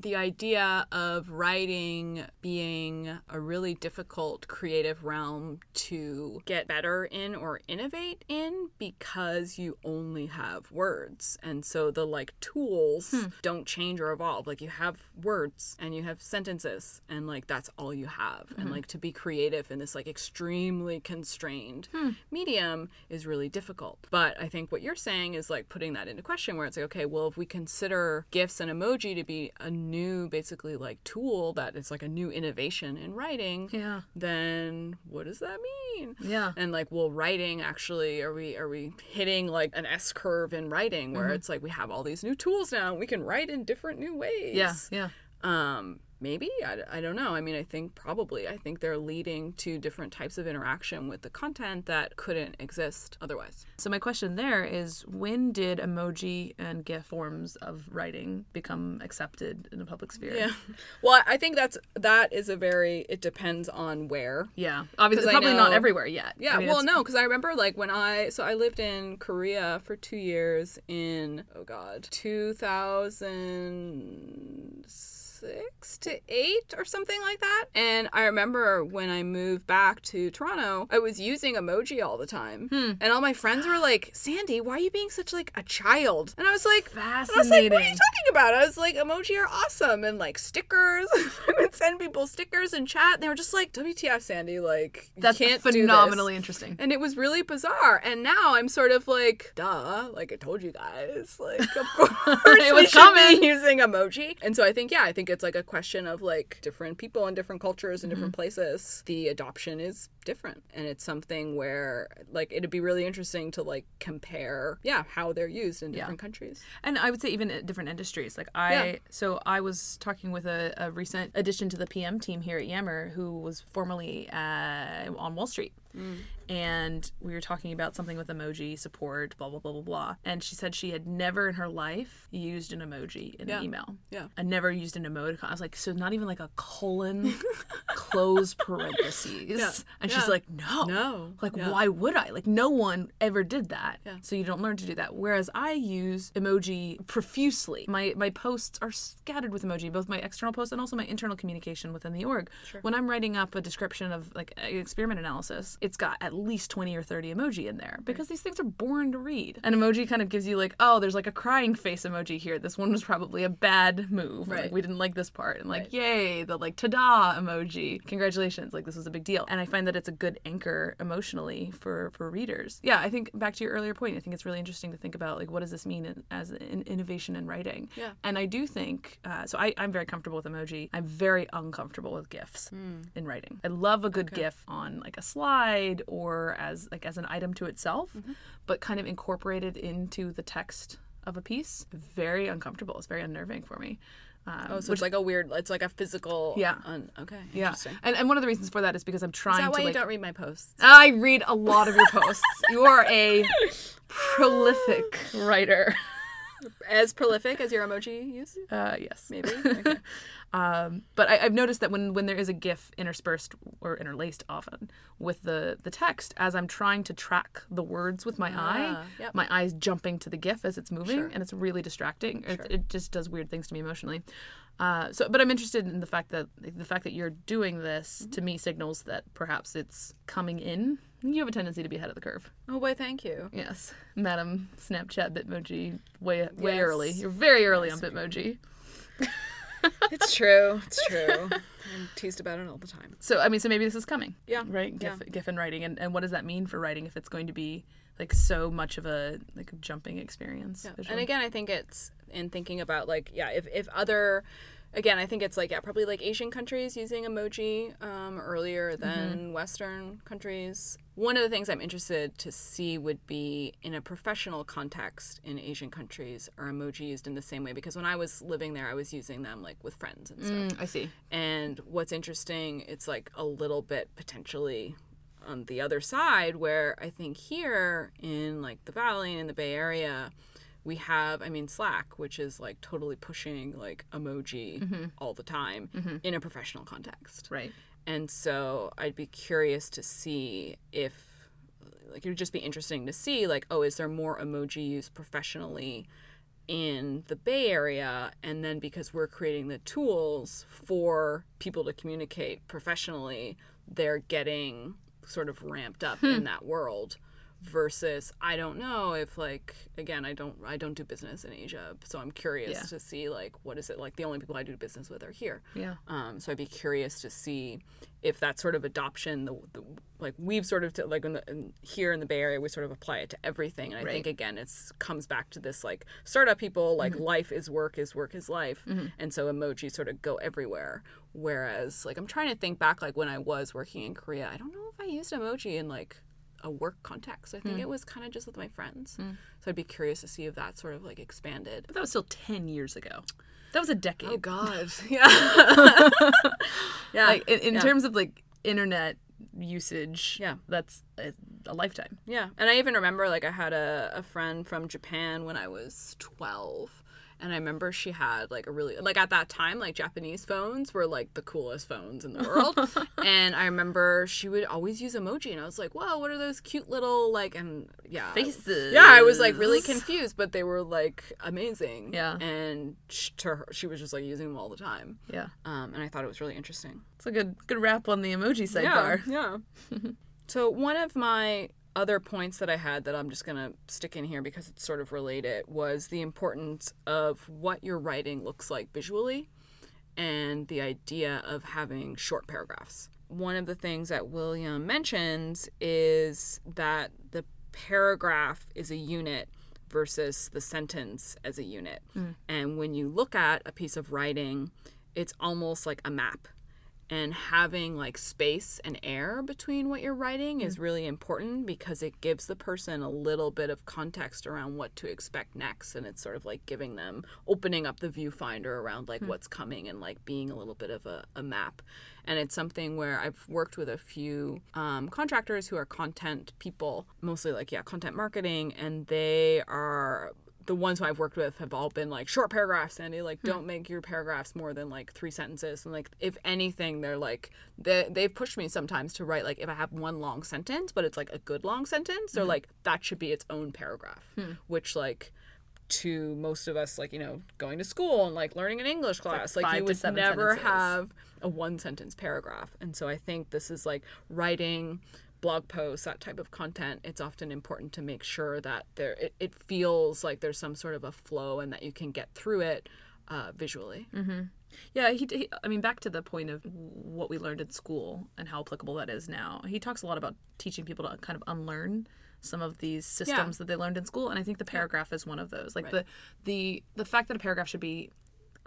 The idea of writing being a really difficult creative realm to get better in or innovate in because you only have words. And so the like tools hmm. don't change or evolve. Like you have words and you have sentences and like that's all you have. And mm-hmm. like to be creative in this like extremely constrained hmm. medium is really difficult. But I think what you're saying is like putting that into question where it's like, okay, well, if we consider GIFs and emoji to be a new, basically like tool that it's like a new innovation in writing, Yeah. then what does that mean? Yeah. And like, well, writing actually, are we are we hitting like an S curve in writing where it's like we have all these new tools now and we can write in different new ways? Yeah. Yeah. Um, maybe I, I don't know. I mean, I think probably I think they're leading to different types of interaction with the content that couldn't exist otherwise. So my question there is when did emoji and GIF forms of writing become accepted in the public sphere? Yeah. Well, I think that's that is a very. It depends on where. Yeah. Obviously probably not everywhere yet. Yeah, I mean, well, no, because I remember like when I so I lived in Korea for two years in oh god two thousand six to eight or something like that. And I remember when I moved back to Toronto, I was using emoji all the time, Hmm. and all my friends were like, "Sandi, why are you being such like a child?" And I was like. And I was like, Fascinating. what are you talking about? I was like, emoji are awesome and like stickers. I would send people stickers in chat. And they were just like, WTF, Sandi, like, you That's can't do this." phenomenally interesting. And it was really bizarre. And now I'm sort of like, duh, like I told you guys. Like, of course It was coming. using emoji. And so I think, yeah, I think it's like a question of like different people in different cultures and Mm-hmm. different places. The adoption is different. And it's something where like it'd be really interesting to like compare, yeah, how they're used in different countries. And I would say even at different industries. Like I, Yeah. so I was talking with a, a recent addition to the PM team here at Yammer, who was formerly uh, on Wall Street, and we were talking about something with emoji support, blah blah blah blah blah. And she said she had never in her life used an emoji in Yeah. an email. Yeah. I never used an emoticon. I was like, so not even like a colon, close parentheses. Yeah. And she's like, no. No. Like, Yeah. why would I? Like, no one ever did that. Yeah. So you don't learn to do that. Whereas I use emoji profusely. My my posts are scattered with emoji, both my external posts and also my internal communication within the org. Sure. When I'm writing up a description of like an experiment analysis, it's got at least 20 or 30 emoji in there because these things are boring to read. An emoji kind of gives you like, oh, there's like a crying face emoji here. This one was probably a bad move. Or, Like Right. we didn't like this part. And like, Right. yay, the like ta-da emoji. Congratulations. Like this was a big deal. And I find that it's a good anchor emotionally for for readers. Yeah, I think back to your earlier point, I think it's really interesting to think about like what does this mean in, as an innovation in writing. Yeah. And I do think uh, so. I, I'm very comfortable with emoji. I'm very uncomfortable with gifs in writing. I love a good gif on like a slide or as like as an item to itself, but kind of incorporated into the text of a piece. Very uncomfortable. It's very unnerving for me. Um, Oh, so it's like a weird. It's like a physical. Yeah. Un, okay. yeah, and, and one of the reasons for that is because I'm trying to. Is that why to you like. don't read my posts? I read a lot of your posts. you are a prolific writer. As prolific as your emoji use? Uh, yes. Maybe. Okay. Um, but I, I've noticed that when, when there is a GIF interspersed or interlaced often with the, the text, as I'm trying to track the words with my eye, Ah, yep. my eye's jumping to the GIF as it's moving, Sure. and it's really distracting. It, it just does weird things to me emotionally. Uh, so, but I'm interested in the fact that the fact that you're doing this Mm-hmm. to me signals that perhaps it's coming in. You have a tendency to be ahead of the curve. Oh, boy, thank you. Yes, Madam Snapchat Bitmoji, way way Yes. early. You're very early on Bitmoji. It's true. It's true. I'm teased about it all the time. So I mean, so maybe this is coming. Yeah, Right. GIF, yeah. GIF and writing, and, and what does that mean for writing if it's going to be like so much of a like a jumping experience? And visually? again, I think it's in thinking about like yeah, if if other again, I think it's like yeah, probably like Asian countries using emoji um, earlier than Western countries. One of the things I'm interested to see would be in a professional context in Asian countries are emoji used in the same way because when I was living there, I was using them like with friends and stuff. Mm, I see. And what's interesting, it's like a little bit potentially on the other side where I think here in like the Valley and in the Bay Area, we have, I mean, Slack, which is like totally pushing like emoji mm-hmm. all the time mm-hmm. in a professional context. Right. And so I'd be curious to see if, like, it would just be interesting to see, like, oh, is there more emoji use professionally in the Bay Area? And then because we're creating the tools for people to communicate professionally, they're getting sort of ramped up in hmm. that world versus I don't know if like again I don't I don't do business in Asia so I'm curious Yeah. to see like what is it like the only people I do business with are here Yeah. um, so I'd be curious to see if that sort of adoption, the, the like we've sort of t- like in the, in, here in the Bay Area, we sort of apply it to everything. And I think again, it's comes back to this like startup people, like life is work, is work is life, and so emojis sort of go everywhere. Whereas like I'm trying to think back, like when I was working in Korea, I don't know if I used emoji in like a work context. I think hmm. it was kind of just with my friends. Hmm. So I'd be curious to see if that sort of like expanded. But that was still ten years ago. That was a decade. Oh God, yeah, yeah. Like in, in yeah. terms of like internet usage. Yeah. That's a, a lifetime. Yeah, and I even remember like I had a, a friend from Japan when I was twelve, and I remember she had like a really like at that time like Japanese phones were like the coolest phones in the world, and I remember she would always use emoji, and I was like, "Whoa, what are those cute little like?" And yeah, Faces. Yeah, I was like really confused, but they were like amazing. Yeah. and sh- to her, she was just like using them all the time, Yeah. um, and I thought it was really interesting. It's a good good wrap on the emoji sidebar. Yeah. yeah. so one of my other points that I had that I'm just gonna stick in here because it's sort of related was the importance of what your writing looks like visually and the idea of having short paragraphs. One of the things that William mentions is that the paragraph is a unit versus the sentence as a unit. Hmm. And when you look at a piece of writing, it's almost like a map and having like space and air between what you're writing is really important because it gives the person a little bit of context around what to expect next and it's sort of like giving them opening up the viewfinder around like what's coming and like being a little bit of a, a map. And it's something where I've worked with a few um, contractors who are content people, mostly like yeah, content marketing, and they are the ones who I've worked with have all been like short paragraphs, Sandi. Like, hmm. don't make your paragraphs more than like three sentences. And like, if anything, they're like they they've pushed me sometimes to write like if I have one long sentence, but it's like a good long sentence, they're hmm. like that should be its own paragraph, hmm. which like to most of us like you know going to school and like learning an english class like, five you would never sentences. have a one sentence paragraph and so i think this is like writing blog posts that type of content it's often important to make sure that there it, it feels like there's some sort of a flow and that you can get through it uh, visually Yeah, he, he. I mean, back to the point of what we learned in school and how applicable that is now. He talks a lot about teaching people to kind of unlearn some of these systems that they learned in school, and I think the paragraph is one of those. Like the the the fact that a paragraph should be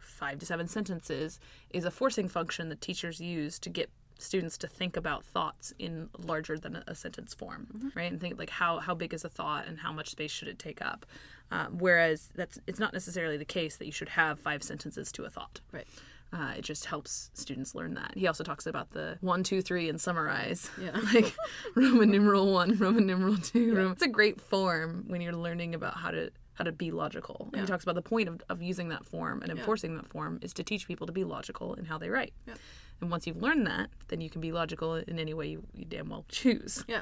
five to seven sentences is a forcing function that teachers use to get students to think about thoughts in larger than a, sentence form right and think like how how big is a thought and how much space should it take up um, whereas that's it's not necessarily the case that you should have five sentences to a thought right uh, it just helps students learn that. He also talks about the one, two, three, and summarize. Yeah. like Roman numeral one, Roman numeral two. Roman. It's a great form when you're learning about how to how to be logical. And he talks about the point of, of using that form and enforcing that form is to teach people to be logical in how they write. Yeah. And once you've learned that, then you can be logical in any way you, you damn well choose. yeah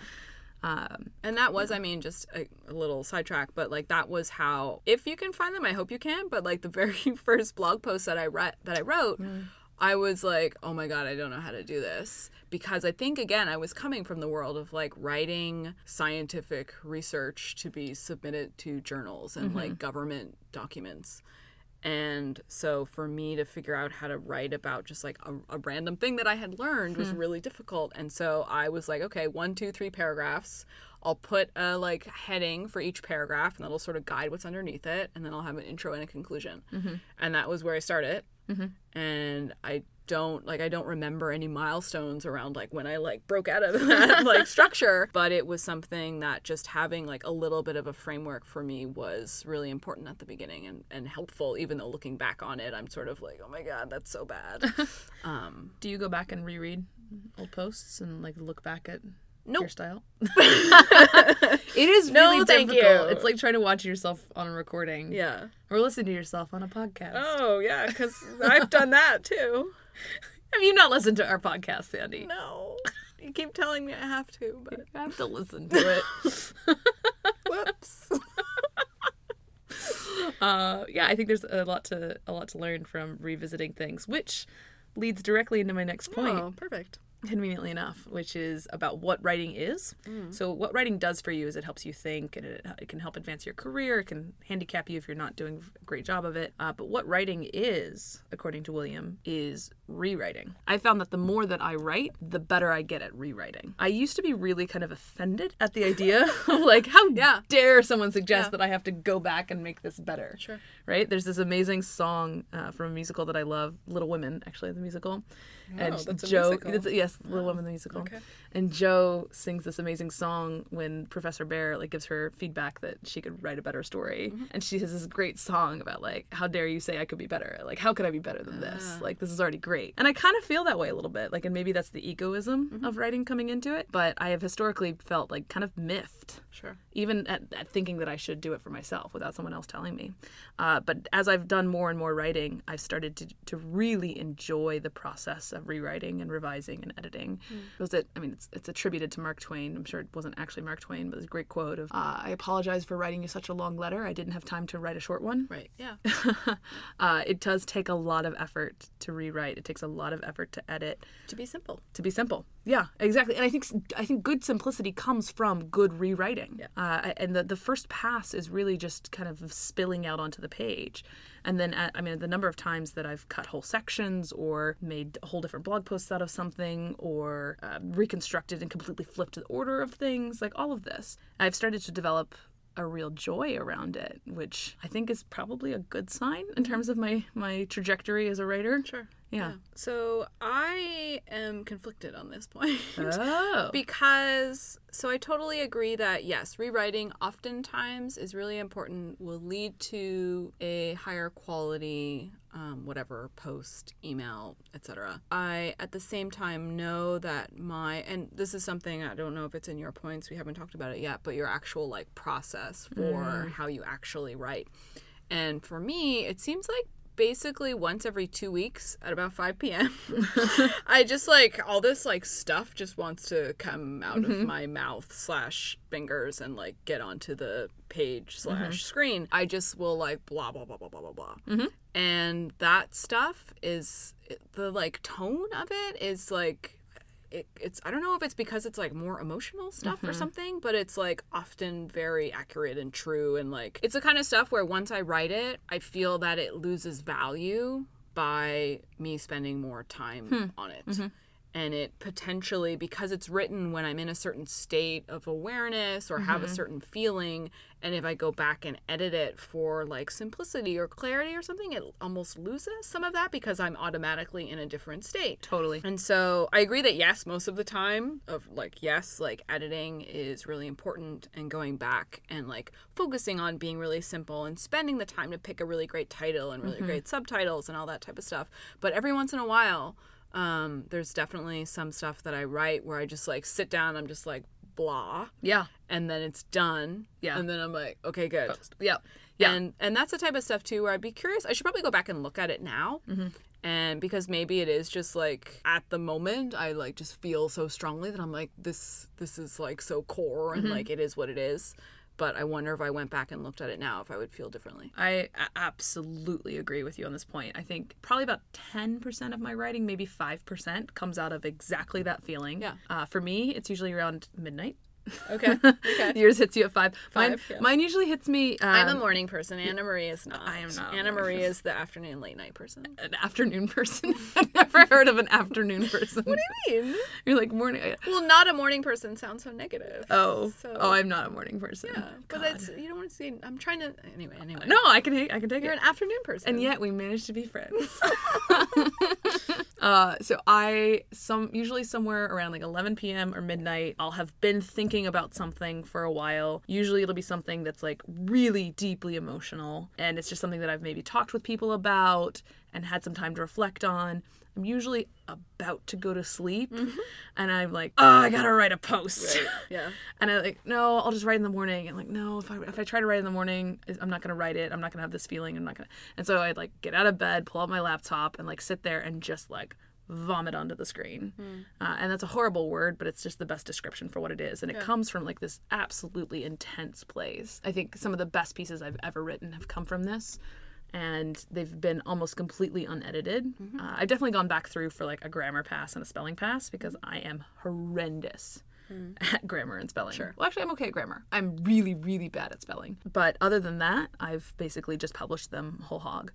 Um, And that was, I mean, just a, a little sidetrack, but like that was how, if you can find them, I hope you can. But like the very first blog post that I read, that I wrote, I was like, oh my god, I don't know how to do this because I think again, I was coming from the world of like writing scientific research to be submitted to journals and like government documents. And so for me to figure out how to write about just like a, a random thing that I had learned was hmm. really difficult. And so I was like, okay, one, two, three paragraphs. I'll put a like heading for each paragraph and that'll sort of guide what's underneath it. And then I'll have an intro and a conclusion. Mm-hmm. And that was where I started. Mm-hmm. And I don't like I don't remember any milestones around like when I like broke out of that like structure, but it was something that just having like a little bit of a framework for me was really important at the beginning and, and helpful even though looking back on it I'm sort of like, oh my god, that's so bad. um do you go back and reread old posts and like look back at Nope. your style? it is No, really thank difficult. you. It's like trying to watch yourself on a recording. yeah. Or listen to yourself on a podcast. Oh yeah, because I've done that too. Have you not listened to our podcast, Sandi? No. You keep telling me I have to, but I have to listen to it. whoops. uh, yeah, I think there's a lot to a lot to learn from revisiting things, which leads directly into my next point. Oh, perfect. Conveniently enough, which is about what writing is. So, what writing does for you is it helps you think and it, it can help advance your career. It can handicap you if you're not doing a great job of it. Uh, but what writing is, according to William, is rewriting. I found that the more that I write, the better I get at rewriting. I used to be really kind of offended at the idea of like, how Yeah. dare someone suggest Yeah. that I have to go back and make this better? Sure. Right? There's this amazing song uh, from a musical that I love, Little Women, actually, the musical. And Oh, that's a Jo, yes, Little Women, the musical. okay. And Jo sings this amazing song when Professor Bhaer like gives her feedback that she could write a better story, Mm-hmm. and she has this great song about like, how dare you say I could be better? Like, how could I be better than this? Ah. Like, this is already great. And I kind of feel that way a little bit, like, and maybe that's the egoism Mm-hmm. of writing coming into it. But I have historically felt like kind of miffed Sure. even at, at thinking that I should do it for myself without someone else telling me. Uh, but as I've done more and more writing, I've started to, to really enjoy the process of rewriting and revising and editing. Was it? I mean, it's, it's attributed to Mark Twain. I'm sure it wasn't actually Mark Twain, but there's a great quote of, uh, "I apologize for writing you such a long letter. I didn't have time to write a short one." Right. Yeah. uh, it does take a lot of effort to rewrite. It takes a lot of effort to edit to be simple. to be simple. Yeah, exactly. And I think I think good simplicity comes from good rewriting. Yeah. Uh, and the the first pass is really just kind of spilling out onto the page, and then uh, I mean the number of times that I've cut whole sections or made whole different blog posts out of something or uh, reconstructed and completely flipped the order of things, like all of this, I've started to develop a real joy around it, which I think is probably a good sign in terms of my my trajectory as a writer. Sure. Yeah. So I am conflicted on this point. Oh. Because, so I totally agree that yes, rewriting oftentimes is really important, will lead to a higher quality, um, whatever, post, email, etc. I, at the same time, know that my, and this is something I don't know if it's in your points, we haven't talked about it yet, but your actual like process for how you actually write. And for me, it seems like basically once every two weeks at about 5 p.m. I just like all this like stuff just wants to come out of mm-hmm. my mouth slash fingers and like get onto the page mm-hmm. slash screen. I just will like blah blah blah blah blah blah blah. Mm-hmm. And that stuff is the like tone of it is like it, it's I don't know if it's because it's like more emotional stuff or mm-hmm. something, but it's like often very accurate and true and like it's the kind of stuff where once I write it, I feel that it loses value by me spending more time hmm. on it. Mm-hmm. And it potentially, because it's written when I'm in a certain state of awareness or have a mm-hmm. certain feeling, and if I go back and edit it for like simplicity or clarity or something, it almost loses some of that because I'm automatically in a different state. Totally. And so I agree that yes, most of the time of like yes, like editing is really important and going back and like focusing on being really simple and spending the time to pick a really great title and really mm-hmm. great subtitles and all that type of stuff. But every once in a while, um, there's definitely some stuff that I write where I just like sit down, I'm just like blah, Yeah. and then it's done. Yeah. And then I'm like, okay, good. Yeah. Yeah. And and that's the type of stuff too where I'd be curious. I should probably go back and look at it now. Mm-hmm. And because maybe it is just like at the moment I like just feel so strongly that I'm like this this is like so core Mm-hmm. and like it is what it is. But I wonder if I went back and looked at it now if I would feel differently. I absolutely agree with you on this point. I think probably about 10% of my writing, maybe 5%, comes out of exactly that feeling. Yeah. Uh, for me, it's usually around midnight. Okay. Okay. Yours hits you at five. mine, Five, yeah. mine usually hits me. Um, I'm a morning person. Anna Marie is not. I am not Anna Marie is the afternoon late night person. an afternoon person. I've never heard of an afternoon person. What do you mean? You're like morning. Well, not a morning person sounds so negative. Oh, So- oh, I'm not a morning person. yeah, but God. it's you don't want to see. I'm trying to anyway. Anyway, no, I can. I can take you're it. an afternoon person. and yet we managed to be friends. Uh, so I some usually somewhere around like 11 p.m. or midnight, I'll have been thinking about something for a while. Usually it'll be something that's like really deeply emotional, and it's just something that I've maybe talked with people about and had some time to reflect on. I'm usually about to go to sleep, mm-hmm. and I'm like, oh, I gotta write a post. yeah. And I'm like, no, I'll just write in the morning. And like, no, if I if I try to write in the morning, I'm not gonna write it. I'm not gonna have this feeling. I'm not gonna. And so I'd like get out of bed, pull out my laptop, and like sit there and just like vomit onto the screen. Hmm. Uh, and that's a horrible word, but it's just the best description for what it is. And it comes from like this absolutely intense place. I think some of the best pieces I've ever written have come from this. And they've been almost completely unedited. Uh, I've definitely gone back through for like a grammar pass and a spelling pass because I am horrendous at grammar and spelling. Sure. Well, actually, I'm okay at grammar. I'm really, really bad at spelling. But other than that, I've basically just published them whole hog.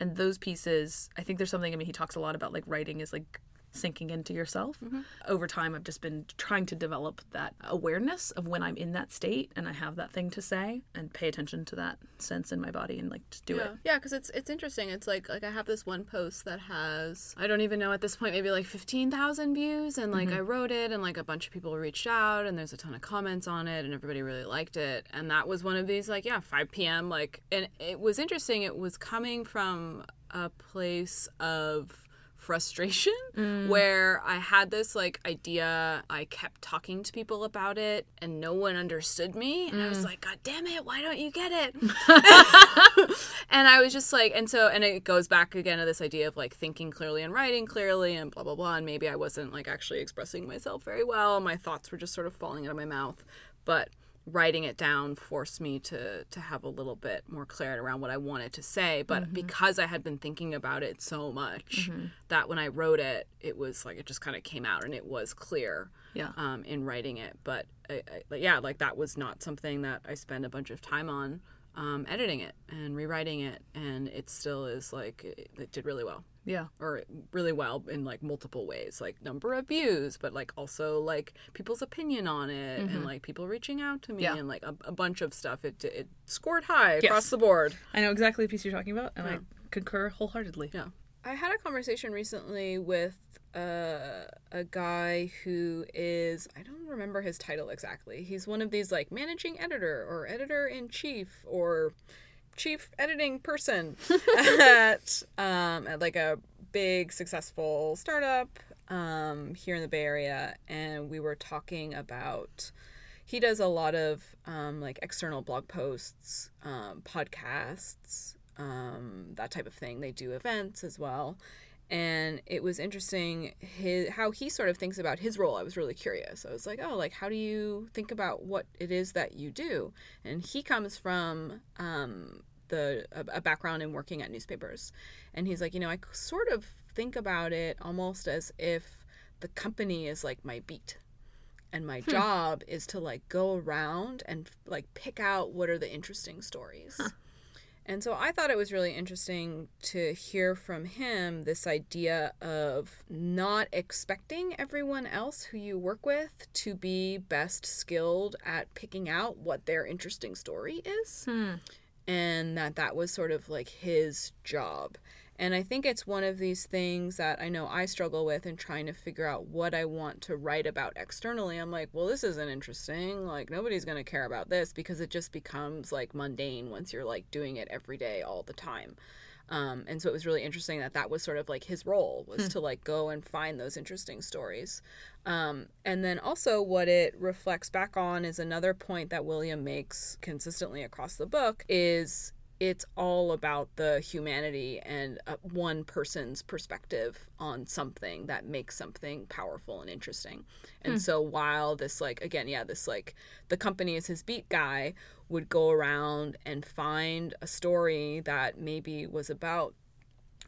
And those pieces, I think there's something, I mean, he talks a lot about like writing is like sinking into yourself. Mm-hmm. Over time, I've just been trying to develop that awareness of when I'm in that state and I have that thing to say and pay attention to that sense in my body and like just do Yeah, it. yeah, because it's it's interesting. It's like like I have this one post that has I don't even know at this point maybe like fifteen thousand views, and like mm-hmm. I wrote it, and like a bunch of people reached out, and there's a ton of comments on it, and everybody really liked it, and that was one of these like yeah five p.m. like, and it was interesting. It was coming from a place of frustration mm. where I had this like idea I kept talking to people about it and no one understood me and I was mm. like god damn it why don't you get it and I was just like, and so, and it goes back again to this idea of like thinking clearly and writing clearly and blah, blah, blah. And maybe I wasn't like actually expressing myself very well. My thoughts were just sort of falling out of my mouth. But writing it down forced me to to have a little bit more clarity around what I wanted to say. But because I had been thinking about it so much that when I wrote it, it was like it just kind of came out and it was clear Yeah. um, in writing it. But I, I, yeah, like that was not something that I spend a bunch of time on um, editing it and rewriting it, and it still is like it, it did really well, Yeah. or really well in like multiple ways, like number of views, but like also like people's opinion on it, and like people reaching out to me, Mm-hmm. Yeah. and like a, a bunch of stuff. It it scored high across the board. I know exactly the piece you're talking about, and I concur wholeheartedly. Yeah. I had a conversation recently with uh, a guy who is I don't remember his title exactly. He's one of these like managing editor or editor in chief or chief editing person at um, at like a big successful startup um, here in the Bay Area, and we were talking about. He does a lot of um, like external blog posts, um, podcasts, um, that type of thing. They do events as well, and it was interesting his how he sort of thinks about his role. I was really curious. I was like, oh, like how do you think about what it is that you do? And he comes from um, the a, a background in working at newspapers, and he's like, you know, I sort of think about it almost as if the company is like my beat and my hmm. job is to like go around and like pick out what are the interesting stories huh. and so i thought it was really interesting to hear from him this idea of not expecting everyone else who you work with to be best skilled at picking out what their interesting story is hmm. And that that was sort of like his job and I think it's one of these things that I know I struggle with in trying to figure out what I want to write about externally. I'm like, well, this isn't interesting. Like, nobody's going to care about this because it just becomes like mundane once you're like doing it every day all the time. Um, and so it was really interesting that that was sort of like his role was hmm. to like go and find those interesting stories. Um, and then also what it reflects back on is another point that William makes consistently across the book is it's all about the humanity and uh, one person's perspective on something that makes something powerful and interesting. And hmm. so while this like again, yeah, this like the company is his beat guy would go around and find a story that maybe was about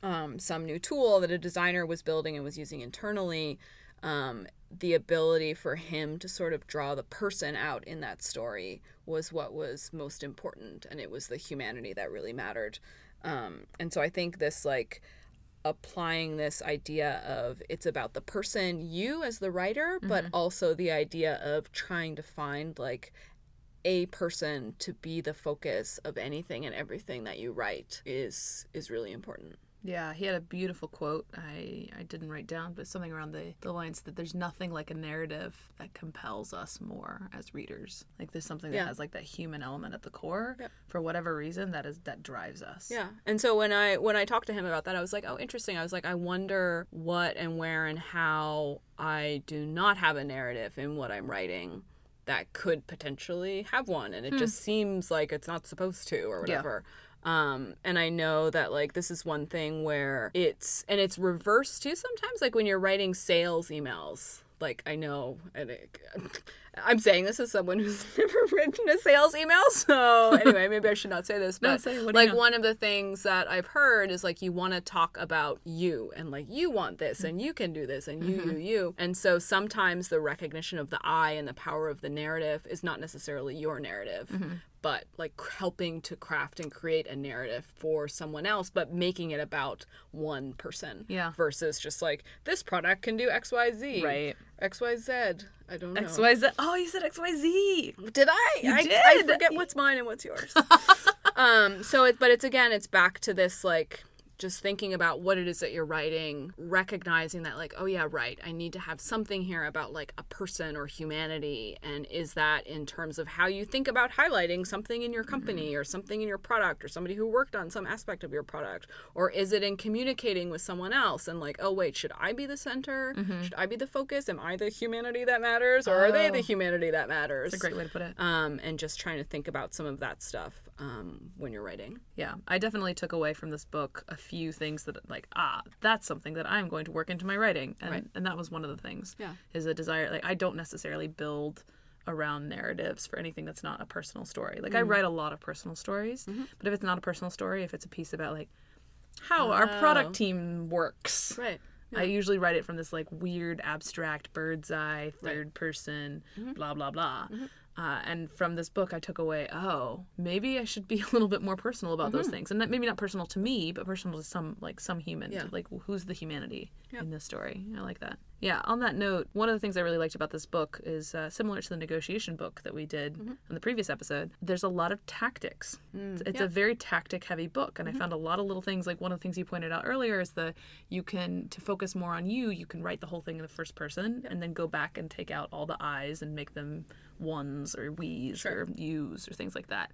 um, some new tool that a designer was building and was using internally um, the ability for him to sort of draw the person out in that story was what was most important and it was the humanity that really mattered um, and so i think this like applying this idea of it's about the person you as the writer but mm-hmm. also the idea of trying to find like a person to be the focus of anything and everything that you write is is really important yeah, he had a beautiful quote. I, I didn't write down, but something around the, the lines that there's nothing like a narrative that compels us more as readers. Like there's something that yeah. has like that human element at the core. Yeah. For whatever reason, that is that drives us. Yeah. And so when I when I talked to him about that, I was like, oh, interesting. I was like, I wonder what and where and how I do not have a narrative in what I'm writing that could potentially have one, and it hmm. just seems like it's not supposed to or whatever. Yeah. Um, and I know that like this is one thing where it's and it's reversed too sometimes, like when you're writing sales emails. Like I know, and it, I'm saying this as someone who's never written a sales email. So anyway, maybe I should not say this, but no, say, like you know? one of the things that I've heard is like you want to talk about you and like you want this and you can do this and you, mm-hmm. you, you. And so sometimes the recognition of the I and the power of the narrative is not necessarily your narrative, mm-hmm but like helping to craft and create a narrative for someone else, but making it about one person. Yeah. Versus just like this product can do X Y Z. Right. X Y Z. I don't know. X Y Z. Oh, you said X Y Z. Did I? You I, did. I forget what's mine and what's yours. um. So it, but it's again, it's back to this like just thinking about what it is that you're writing, recognizing that, like, oh, yeah, right, I need to have something here about like a person or humanity. And is that in terms of how you think about highlighting something in your company mm-hmm. or something in your product or somebody who worked on some aspect of your product? Or is it in communicating with someone else and like, oh, wait, should I be the center? Mm-hmm. Should I be the focus? Am I the humanity that matters? Or oh. are they the oh. humanity that matters? That's a great way to put it. Um, and just trying to think about some of that stuff um, when you're writing. Yeah, I definitely took away from this book a few things that like ah that's something that I'm going to work into my writing, and right. and that was one of the things. Yeah, is a desire like I don't necessarily build around narratives for anything that's not a personal story. Like mm-hmm. I write a lot of personal stories, mm-hmm. but if it's not a personal story, if it's a piece about like how oh. our product oh. team works, right. Yeah. I usually write it from this like weird abstract bird's eye third right. person mm-hmm. blah blah blah. Mm-hmm Uh, and from this book, I took away, oh, maybe I should be a little bit more personal about those things, and that maybe not personal to me, but personal to some like some human. Yeah. Like who's the humanity in this story? I like that. Yeah. On that note, one of the things I really liked about this book is uh, similar to the negotiation book that we did in the previous episode. There's a lot of tactics. it's it's a very tactic heavy book, and I found a lot of little things. Like one of the things you pointed out earlier is the you can to focus more on you. You can write the whole thing in the first person, and then go back and take out all the I's and make them ones or we's or you's or things like that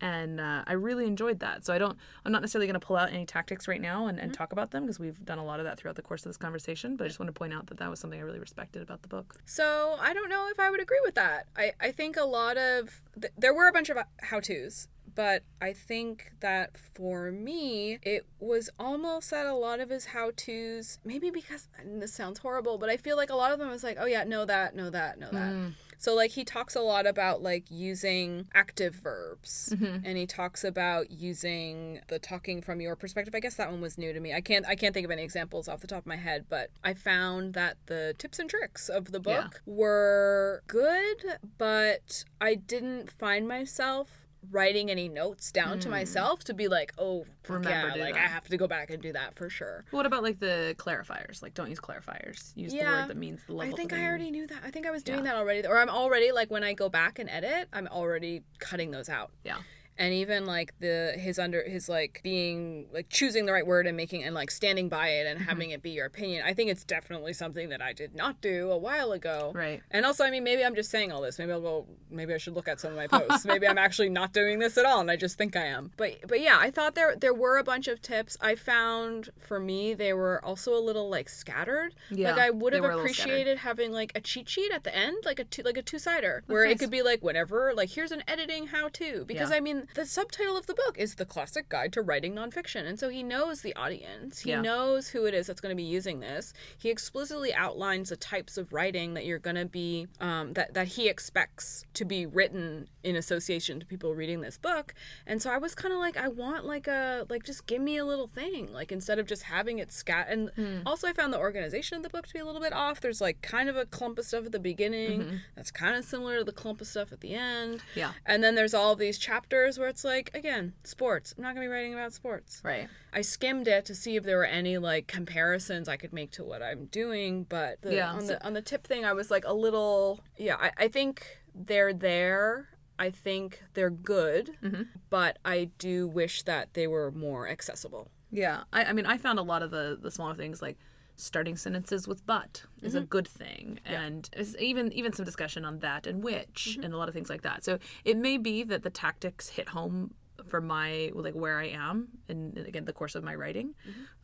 and uh, I really enjoyed that. So I don't, I'm not necessarily going to pull out any tactics right now and, and talk about them because we've done a lot of that throughout the course of this conversation. But I just want to point out that that was something I really respected about the book. So I don't know if I would agree with that. I, I think a lot of th- there were a bunch of how tos, but I think that for me it was almost that a lot of his how tos maybe because and this sounds horrible, but I feel like a lot of them was like, oh yeah, know that, know that, know that. So like he talks a lot about like using active verbs mm-hmm. and he talks about using the talking from your perspective. I guess that one was new to me. I can't I can't think of any examples off the top of my head, but I found that the tips and tricks of the book were good, but I didn't find myself writing any notes down to hmm. myself to be like, oh, Remember yeah, like that. I have to go back and do that for sure. What about like the clarifiers? Like, don't use clarifiers. Use the word that means the level. I think I already knew that. I think I was doing Yeah. that already. Or I'm already like when I go back and edit, I'm already cutting those out. Yeah. And even like the his under his like being like choosing the right word and making and like standing by it Mm-hmm. and having it be your opinion. I think it's definitely something that I did not do a while ago. Right. And also, I mean, maybe I'm just saying all this. Maybe I'll go. Maybe I should look at some of my posts. maybe I'm actually not doing this at all, and I just think I am. But but yeah, I thought there there were a bunch of tips. I found for me they were also a little like scattered. Yeah, like I would have were a little scattered. appreciated having like a cheat sheet at the end, like a two like a two sider, where it could be like whatever. Like here's an editing how to. Because Yeah. I mean, the subtitle of the book is the classic guide to writing nonfiction, and so he knows the audience. He Yeah. knows who it is that's going to be using this. He explicitly outlines the types of writing that you're going to be um, that that he expects to be written in association to people reading this book. And so I was kind of like, I want like a like just give me a little thing, like instead of just having it scat. And Hmm. also, I found the organization of the book to be a little bit off. There's like kind of a clump of stuff at the beginning Mm-hmm. that's kind of similar to the clump of stuff at the end. Yeah. And then there's all these chapters where it's like, again, sports. I'm not going to be writing about sports. Right. I skimmed it to see if there were any like comparisons I could make to what I'm doing, but the, Yeah, on the on the tip thing, I was like a little yeah. I, I think they're there. I think they're good, Mm-hmm. but I do wish that they were more accessible. Yeah, I, I mean, I found a lot of the the smaller things like starting sentences with "but" is a mm-hmm. good thing, and even even some discussion on that and which, mm-hmm. and a lot of things like that. So it may be that the tactics hit home for my like where I am in, in, again the course of my writing,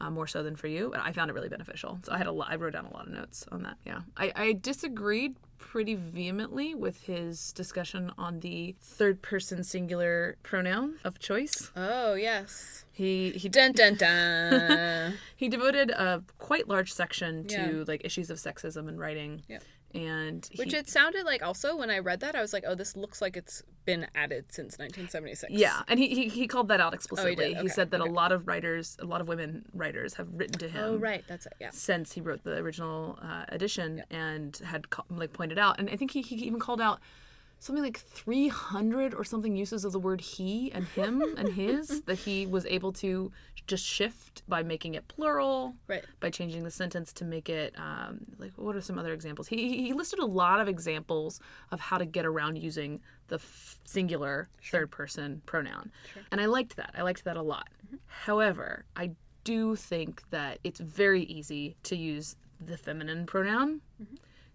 uh, more so than for you. But I found it really beneficial. So I had a lot. I wrote down a lot of notes on that. Yeah, I, I disagreed pretty vehemently with his discussion on the third person singular pronoun of choice. Oh yes, He he dun dun dun. he devoted a quite large section to Yeah. like issues of sexism in writing. Yeah. And he, Which it sounded like also when I read that I was like, oh, this looks like it's been added since 1976. yeah, and he, he he called that out explicitly. did? Okay, said that okay. a lot of writers, a lot of women writers, have written to him. Oh right, that's it. Yeah. Since he wrote the original uh, edition and had like pointed out, and I think he, he even called out something like 300 or something uses of the word he and him and his that he was able to just shift by making it plural Right. by changing the sentence to make it um, like what are some other examples? He, he- listed a lot of examples of how to get around using the f- singular third person pronoun. And i liked that. I liked that a lot. However i do think that it's very easy to use the feminine pronoun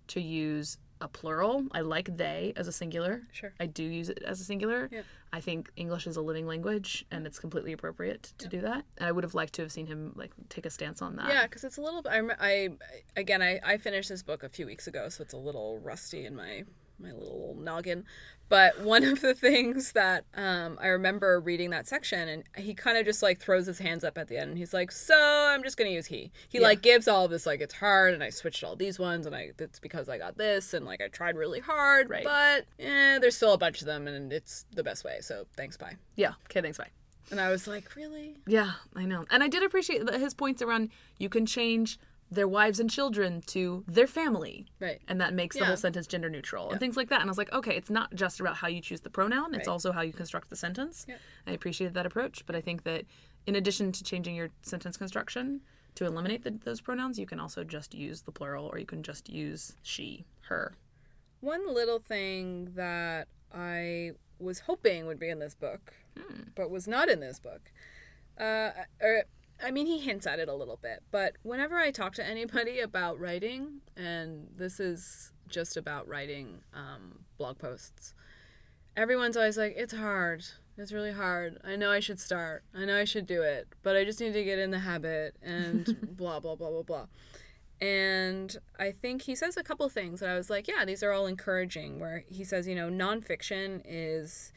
to use a plural i like they as a singular Sure. i do use it as a singular Yeah. I think English is a living language, and it's completely appropriate to do that. And I would have liked to have seen him like take a stance on that. Yeah, because it's a little. I, I again, I, I finished this book a few weeks ago, so it's a little rusty in my my little noggin. But one of the things that um, I remember reading that section, and he kind of just like throws his hands up at the end, and he's like, "So I'm just gonna use he." He like gives all of this like it's hard, and I switched all these ones, and I it's because I got this, and like I tried really hard, Right. but eh, there's still a bunch of them, and it's the best way. So thanks, bye. Yeah. Okay. Thanks. Bye. And I was like, really? Yeah, I know. And I did appreciate his points around you can change their wives and children to their family. Right. And that makes the whole sentence gender neutral and things like that. And I was like, okay, it's not just about how you choose the pronoun, it's Right. also how you construct the sentence. Yep. I appreciated that approach, but I think that in addition to changing your sentence construction to eliminate the, those pronouns, you can also just use the plural or you can just use she, her. One little thing that I was hoping would be in this book, but was not in this book. Uh, or, I mean, he hints at it a little bit, but whenever I talk to anybody about writing, and this is just about writing um, blog posts, everyone's always like, it's hard. It's really hard. I know I should start. I know I should do it, but I just need to get in the habit and blah, blah, blah, blah, blah. And I think he says a couple things that I was like, yeah, these are all encouraging. Where he says, you know, nonfiction is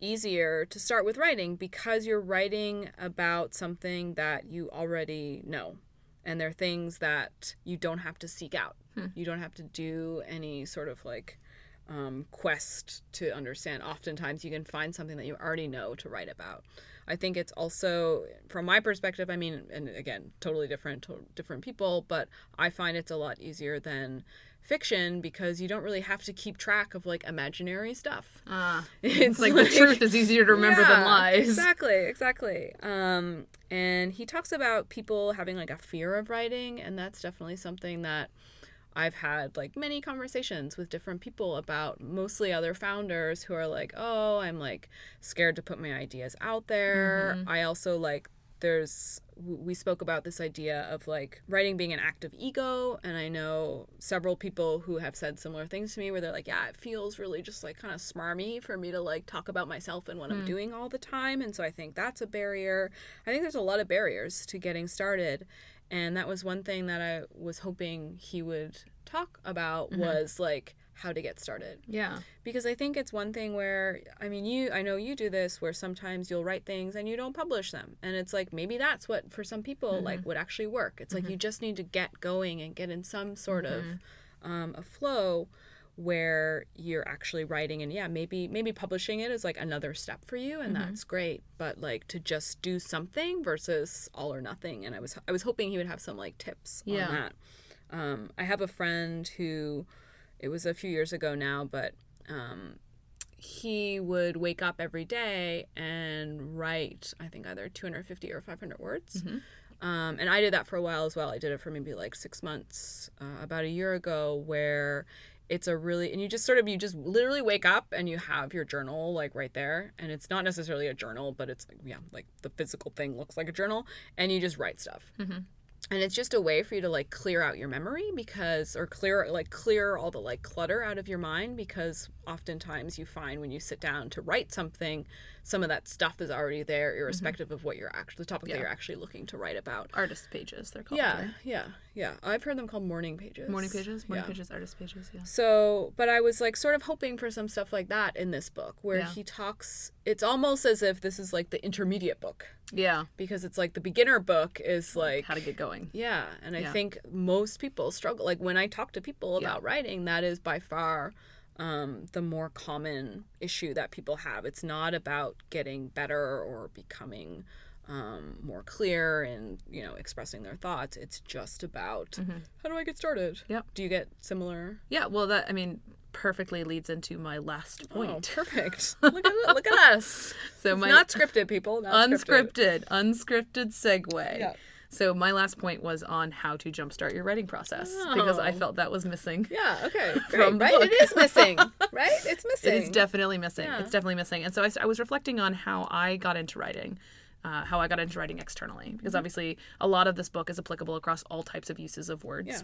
easier to start with writing because you're writing about something that you already know. And they're things that you don't have to seek out. You don't have to do any sort of like um, quest to understand. Oftentimes, you can find something that you already know to write about. I think it's also, from my perspective, I mean, and again, totally different, to, different people, but I find it's a lot easier than fiction because you don't really have to keep track of like imaginary stuff. Ah, It's it's like, the truth is easier to remember than lies. Exactly, exactly. Um, and he talks about people having like a fear of writing, and that's definitely something that I've had like many conversations with different people about, mostly other founders who are like, oh, I'm like scared to put my ideas out there. I also like, there's, we spoke about this idea of like writing being an act of ego. And I know several people who have said similar things to me where they're like, yeah, it feels really just like kind of smarmy for me to like talk about myself and what I'm hmm. doing all the time. And so I think that's a barrier. I think there's a lot of barriers to getting started and that was one thing that i was hoping he would talk about mm-hmm. was like how to get started. Yeah. because i think it's one thing where i mean you i know you do this where sometimes you'll write things and you don't publish them. And it's like maybe that's what for some people like would actually work. It's like you just need to get going and get in some sort of um, a flow where you're actually writing. And yeah maybe maybe publishing it is like another step for you and that's great. But like to just do something versus all or nothing. And i was i was hoping he would have some like tips Yeah. on that. Um, i have a friend who it was a few years ago now but um, he would wake up every day and write i think either 250 or 500 words. Um, and i did that for a while as well. I did it for maybe like six months uh, about a year ago where it's a really and you just sort of you just literally wake up and you have your journal like right there. And it's not necessarily a journal but it's like yeah like the physical thing looks like a journal. And you just write stuff and it's just a way for you to like clear out your memory because or clear like clear all the like clutter out of your mind because oftentimes you find when you sit down to write something some of that stuff is already there mm-hmm. irrespective of what you're actually the topic that you're actually looking to write about Artist pages, they're called. yeah right? yeah yeah i've heard them called morning pages Morning pages, morning Yeah. pages, artist pages. Yeah. so, but I was like sort of hoping for some stuff like that in this book where Yeah. he talks, it's almost as if this is like the intermediate book Yeah. because it's like the beginner book is like, How to get going. yeah. And I think most people struggle. Like when I talk to people about writing, that is by far um, the more common issue that people have. It's not about getting better or becoming um, more clear and you know expressing their thoughts. It's just about how do I get started? Mm-hmm. Do you get similar Yeah. Well, that I mean perfectly leads into my last Oh, point. perfect. Look at look at us. so It's my not scripted, people. Not unscripted, scripted. unscripted segue. Yeah. So my last point was on how to jumpstart your writing process because I Oh. felt that was missing. Yeah. Okay. Great. From right. It is missing. right. It's missing. It's definitely missing. Yeah. It's definitely missing. And so I was reflecting on how I got into writing, uh, how I got into writing externally, Mm-hmm. because obviously a lot of this book is applicable across all types of uses of words. Yeah.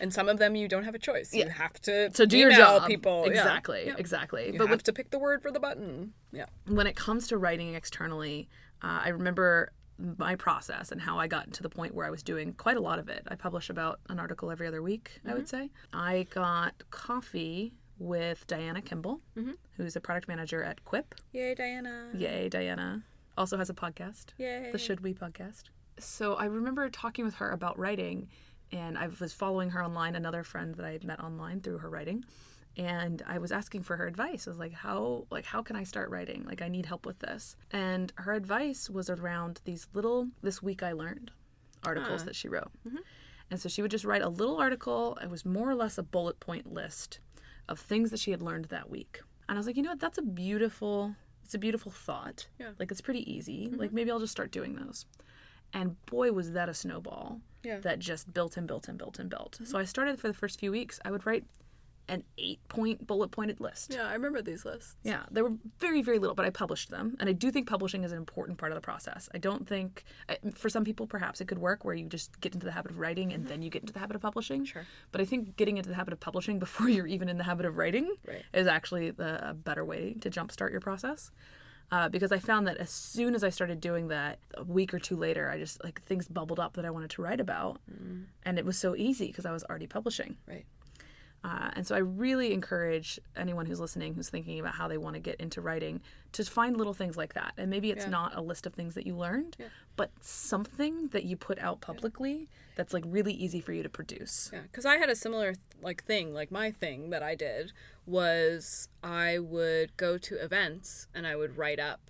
and some of them you don't have a choice. Yeah. You have to To do your job. people. Exactly. Yeah. Exactly. You but have with, to pick the word for the button. Yeah. when it comes to writing externally, uh, I remember my process and how I got to the point where I was doing quite a lot of it. I publish about an article every other week, I Mm-hmm. would say. I got coffee with Diana Kimball, Mm-hmm. who's a product manager at Quip. Yay, Diana. Yay, Diana. Also has a podcast. Yay. the Should We podcast. So I remember talking with her about writing, and I was following her online, another friend that I had met online through her writing, and I was asking for her advice. I was like, how like how can I start writing? Like I need help with this. And her advice was around these little this week I learned articles uh-huh. that she wrote. Mm-hmm. And so she would just write a little article. It was more or less a bullet point list of things that she had learned that week. And I was like, you know what? That's a beautiful, it's a beautiful thought. Yeah. Like it's pretty easy. Mm-hmm. Like maybe I'll just start doing those. And boy, was that a snowball Yeah. that just built and built and built and built. Mm-hmm. So I started for the first few weeks. I would write an eight point bullet pointed list. Yeah, I remember these lists. Yeah, they were very, very little, but I published them. And I do think publishing is an important part of the process. I don't think, for some people, perhaps it could work where you just get into the habit of writing and then you get into the habit of publishing. Sure. But I think getting into the habit of publishing before you're even in the habit of writing Right. is actually the, a better way to jumpstart your process. Uh, because I found that as soon as I started doing that, a week or two later, I just like things bubbled up that I wanted to write about, and it was so easy because I was already publishing. Right. Uh, and so I really encourage anyone who's listening who's thinking about how they want to get into writing to find little things like that. And maybe it's Yeah. not a list of things that you learned, Yeah. but something that you put out publicly that's like really easy for you to produce. Yeah, because I had a similar like thing. Like my thing that I did was I would go to events and I would write up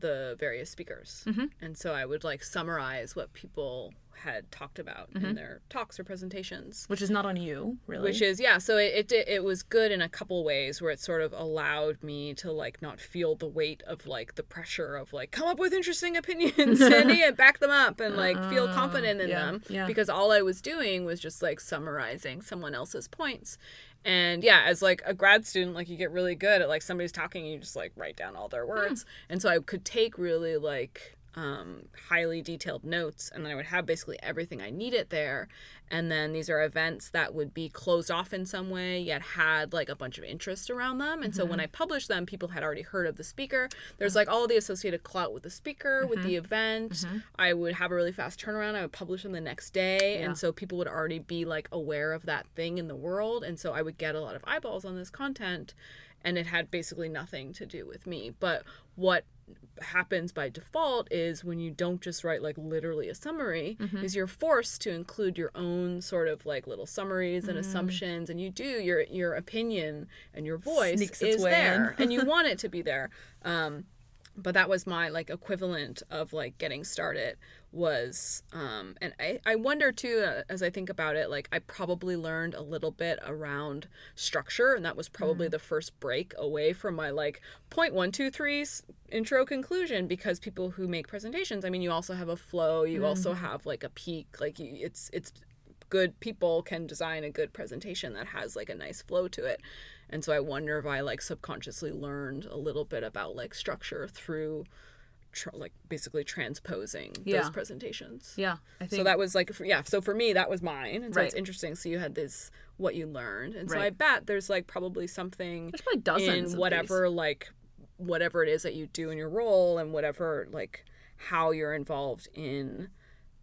the various speakers, and so I would like summarize what people had talked about in their talks or presentations. Which is not on you, really. Which is yeah, so it, it it was good in a couple ways where it sort of allowed me to like not feel the weight of like the pressure of like come up with interesting opinions, Sandi, and back them up and like feel confident in Uh, yeah, them yeah. because all I was doing was just like summarizing someone else's points. And yeah, as like a grad student, like you get really good at like somebody's talking, and you just like write down all their words. And so I could take really like um, highly detailed notes, and then I would have basically everything I needed there. And then these are events that would be closed off in some way, yet had like a bunch of interest around them. And so when mm-hmm. I published them, people had already heard of the speaker. There's mm-hmm. like all the associated clout with the speaker, with the mm-hmm. event. I would have a really fast turnaround. I would publish them the next day. Yeah. And so people would already be like aware of that thing in the world. And so I would get a lot of eyeballs on this content. And it had basically nothing to do with me. But what happens by default is when you don't just write like literally a summary Mm-hmm. is you're forced to include your own sort of like little summaries Mm. and assumptions and you do your your opinion and your voice Sneaks is there and you want it to be there um but that was my like equivalent of like getting started was um and i i wonder too uh, as i think about it like i probably learned a little bit around structure and that was probably the first break away from my like point one two three intro conclusion because people who make presentations i mean you also have a flow you also have like a peak like you, it's it's good people can design a good presentation that has like a nice flow to it. And so i wonder if i like subconsciously learned a little bit about like structure through tr- like basically transposing Yeah. those presentations. Yeah, I think so that was like for, yeah so for me that was mine and so it's interesting so you had this what you learned and so i bet there's like probably something there's probably dozens in whatever like whatever it is that you do in your role and whatever like how you're involved in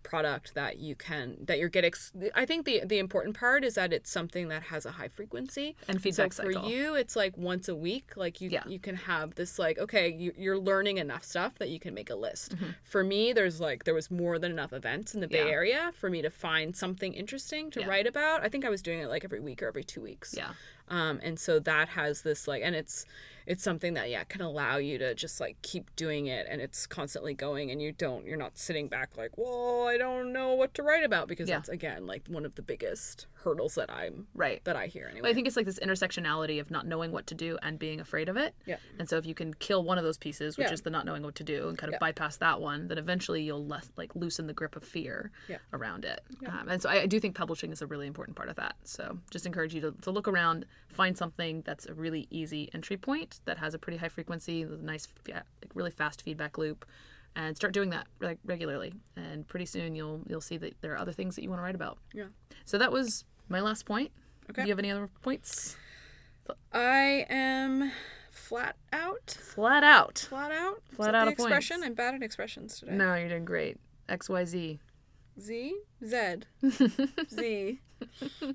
product that you can that you're getting i think the the important part is that it's something that has a high frequency And feedback so for cycle. you it's like once a week like you Yeah. you can have this like okay you, you're learning enough stuff that you can make a list Mm-hmm. for me there's like there was more than enough events in the bay Yeah. area for me to find something interesting to Yeah. write about i think i was doing it like every week or every two weeks Yeah. um, and so that has this like and it's it's something that yeah can allow you to just like keep doing it and it's constantly going and you don't you're not sitting back like well i don't know what to write about because Yeah. that's again like one of the biggest hurdles that i'm Right. that i hear anyway I think it's like this intersectionality of not knowing what to do and being afraid of it. Yeah. And so if you can kill one of those pieces, which Yeah. is the not knowing what to do, and kind of Yeah. bypass that one, then eventually you'll less like loosen the grip of fear Yeah. around it. Um, and so I, I do think publishing is a really important part of that. So just encourage you to, to look around, find something that's a really easy entry point that has a pretty high frequency, nice, yeah, like really fast feedback loop. And start doing that reg- regularly, and pretty soon you'll you'll see that there are other things that you want to write about. yeah So that was my last point. Okay. Do you have any other points? i am flat out Flat out. flat out Flat out the of points. expression i'm bad at expressions today No, you're doing great. X Y Z. z z z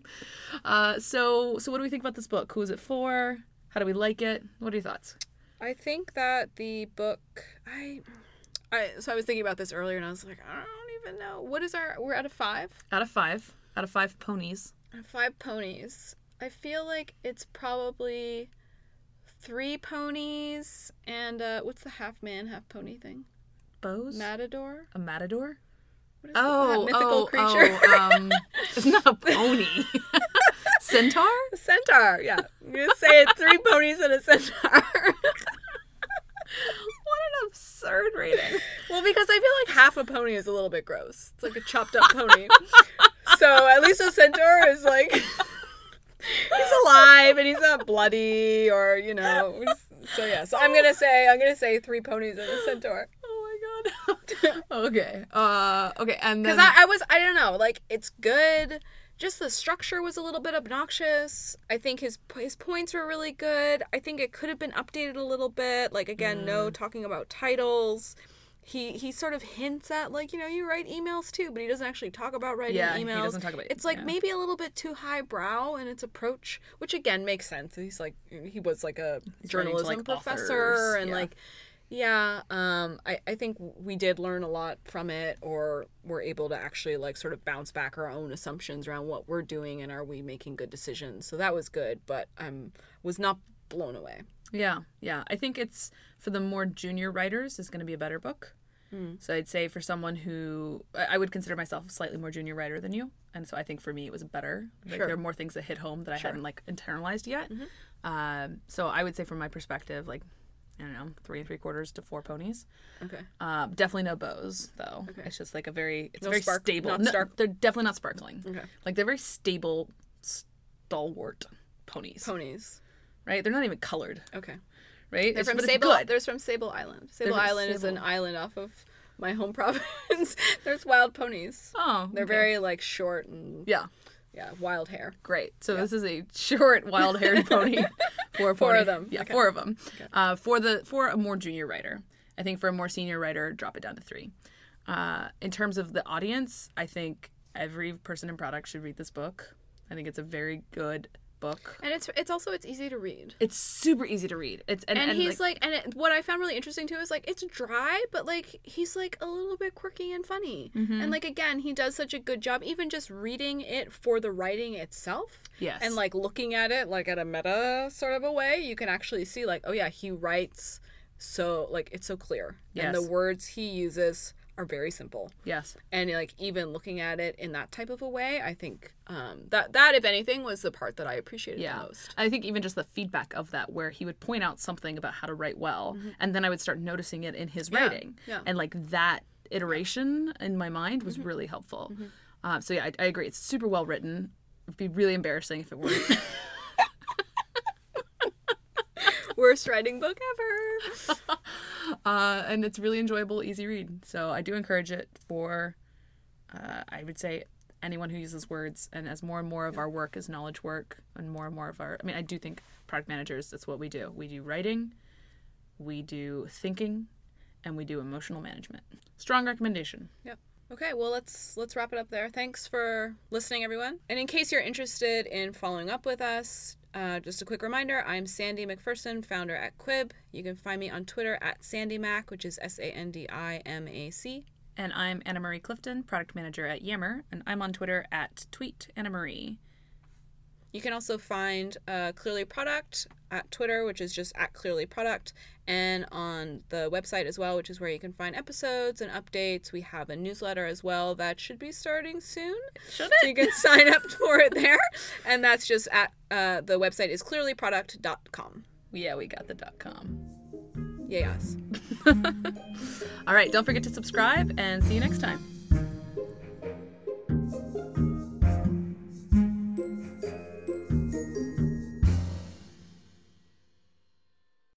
Uh, so so what do we think about this book? Who is it for? How do we like it? What are your thoughts? I think that the book I I so I was thinking about this earlier and I was like, I don't even know. What is our we're out of five? Out of five. Out of five ponies. Out of five ponies. I feel like it's probably three ponies and uh what's the half man, half pony thing? Bows. Matador? a matador. What is Oh, that mythical oh, creature? oh, um, It's not a pony. Centaur? A centaur, yeah. I'm gonna say it three ponies and a centaur. What an absurd rating. well, because I feel like half a pony is a little bit gross. It's like a chopped up pony. so at least a centaur is like he's alive and he's not bloody or you know. So yeah, so I'm gonna say I'm gonna say three ponies and a centaur. Oh my god. okay. Uh okay, and then Because I, I was I don't know like it's good. Just the structure was a little bit obnoxious. I think his his points were really good. I think it could have been updated a little bit. Like again, no mm. talking about titles. He he sort of hints at like you know you write emails too, but he doesn't actually talk about writing Yeah, he emails. doesn't talk about- It's like yeah. maybe a little bit too highbrow in its approach, which again makes sense. He's like he was like a to, journalism like, professor authors, and yeah. like yeah, um, I, I think we did learn a lot from it, or we're able to actually like sort of bounce back our own assumptions around what we're doing and are we making good decisions. So that was good, but I um, was not blown away. Yeah, yeah. I think it's for the more junior writers is going to be a better book. So I'd say for someone who I would consider myself a slightly more junior writer than you, and so I think for me it was better. Like Sure. there are more things that hit home that I hadn't like internalized yet. Mm-hmm. Um, so I would say from my perspective, like I don't know, three and three quarters to four ponies. Okay. Um, definitely no bows though. Okay. It's just like a very it's No very spark- stable. No, stark- they're definitely not sparkling. Okay. Like they're very stable, stalwart ponies. Ponies. Right? They're not even colored. Okay. Right? They're It's- from Sable. There's from Sable Island. Sable from Island is an island off of my home province. There's wild ponies. Oh, They're okay. very like short and yeah, yeah, wild hair. great. So this is a short, wild-haired pony. Four, Four pony. of them. Yeah, Okay. four of them. Uh, for the for a more junior writer, I think for a more senior writer, drop it down to three. Uh, in terms of the audience, I think every person in product should read this book. I think it's a very good book. And it's it's also it's easy to read. It's super easy to read. It's and, and, and, he's like, and it, what I found really interesting too is like it's dry, but like he's like a little bit quirky and funny. Mm-hmm. And like again, he does such a good job, even just reading it for the writing itself. Yes. And like looking at it like at a meta sort of a way, you can actually see like, oh yeah, he writes so like it's so clear, and the words he uses are very simple yes, and like even looking at it in that type of a way i think um, that that if anything was the part that i appreciated yeah. the most I think even just the feedback of that, where he would point out something about how to write well, and then I would start noticing it in his writing, Mm-hmm. yeah. and like that iteration in my mind was Mm-hmm. really helpful. Uh, so yeah, I, I agree. It's super well written. It'd be really embarrassing if it weren't. worst writing book ever uh, and it's really enjoyable, easy read. So I do encourage it for, uh, I would say, anyone who uses words. And as more and more of our work is knowledge work, and more and more of our, I mean, I do think product managers, that's what we do. We do writing, we do thinking, and we do emotional management. Strong recommendation. Yep. Okay, well let's let's wrap it up there. Thanks for listening, everyone. And in case you're interested in following up with us, uh, just a quick reminder: I'm Sandi MacPherson, founder at Quibb. You can find me on Twitter at SandiMac, which is S A N D I M A C. And I'm Anna Marie Clifton, product manager at Yammer, and I'm on Twitter at tweet Anna Marie. You can also find uh, Clearly Product at Twitter, which is just at Clearly Product, and on the website as well, which is where you can find episodes and updates. We have a newsletter as well that should be starting soon. Should So you can sign up for it there, and that's just at uh, the website is clearlyproduct.com. Yeah, we got the dot com. Yes. All right, don't forget to subscribe and see you next time.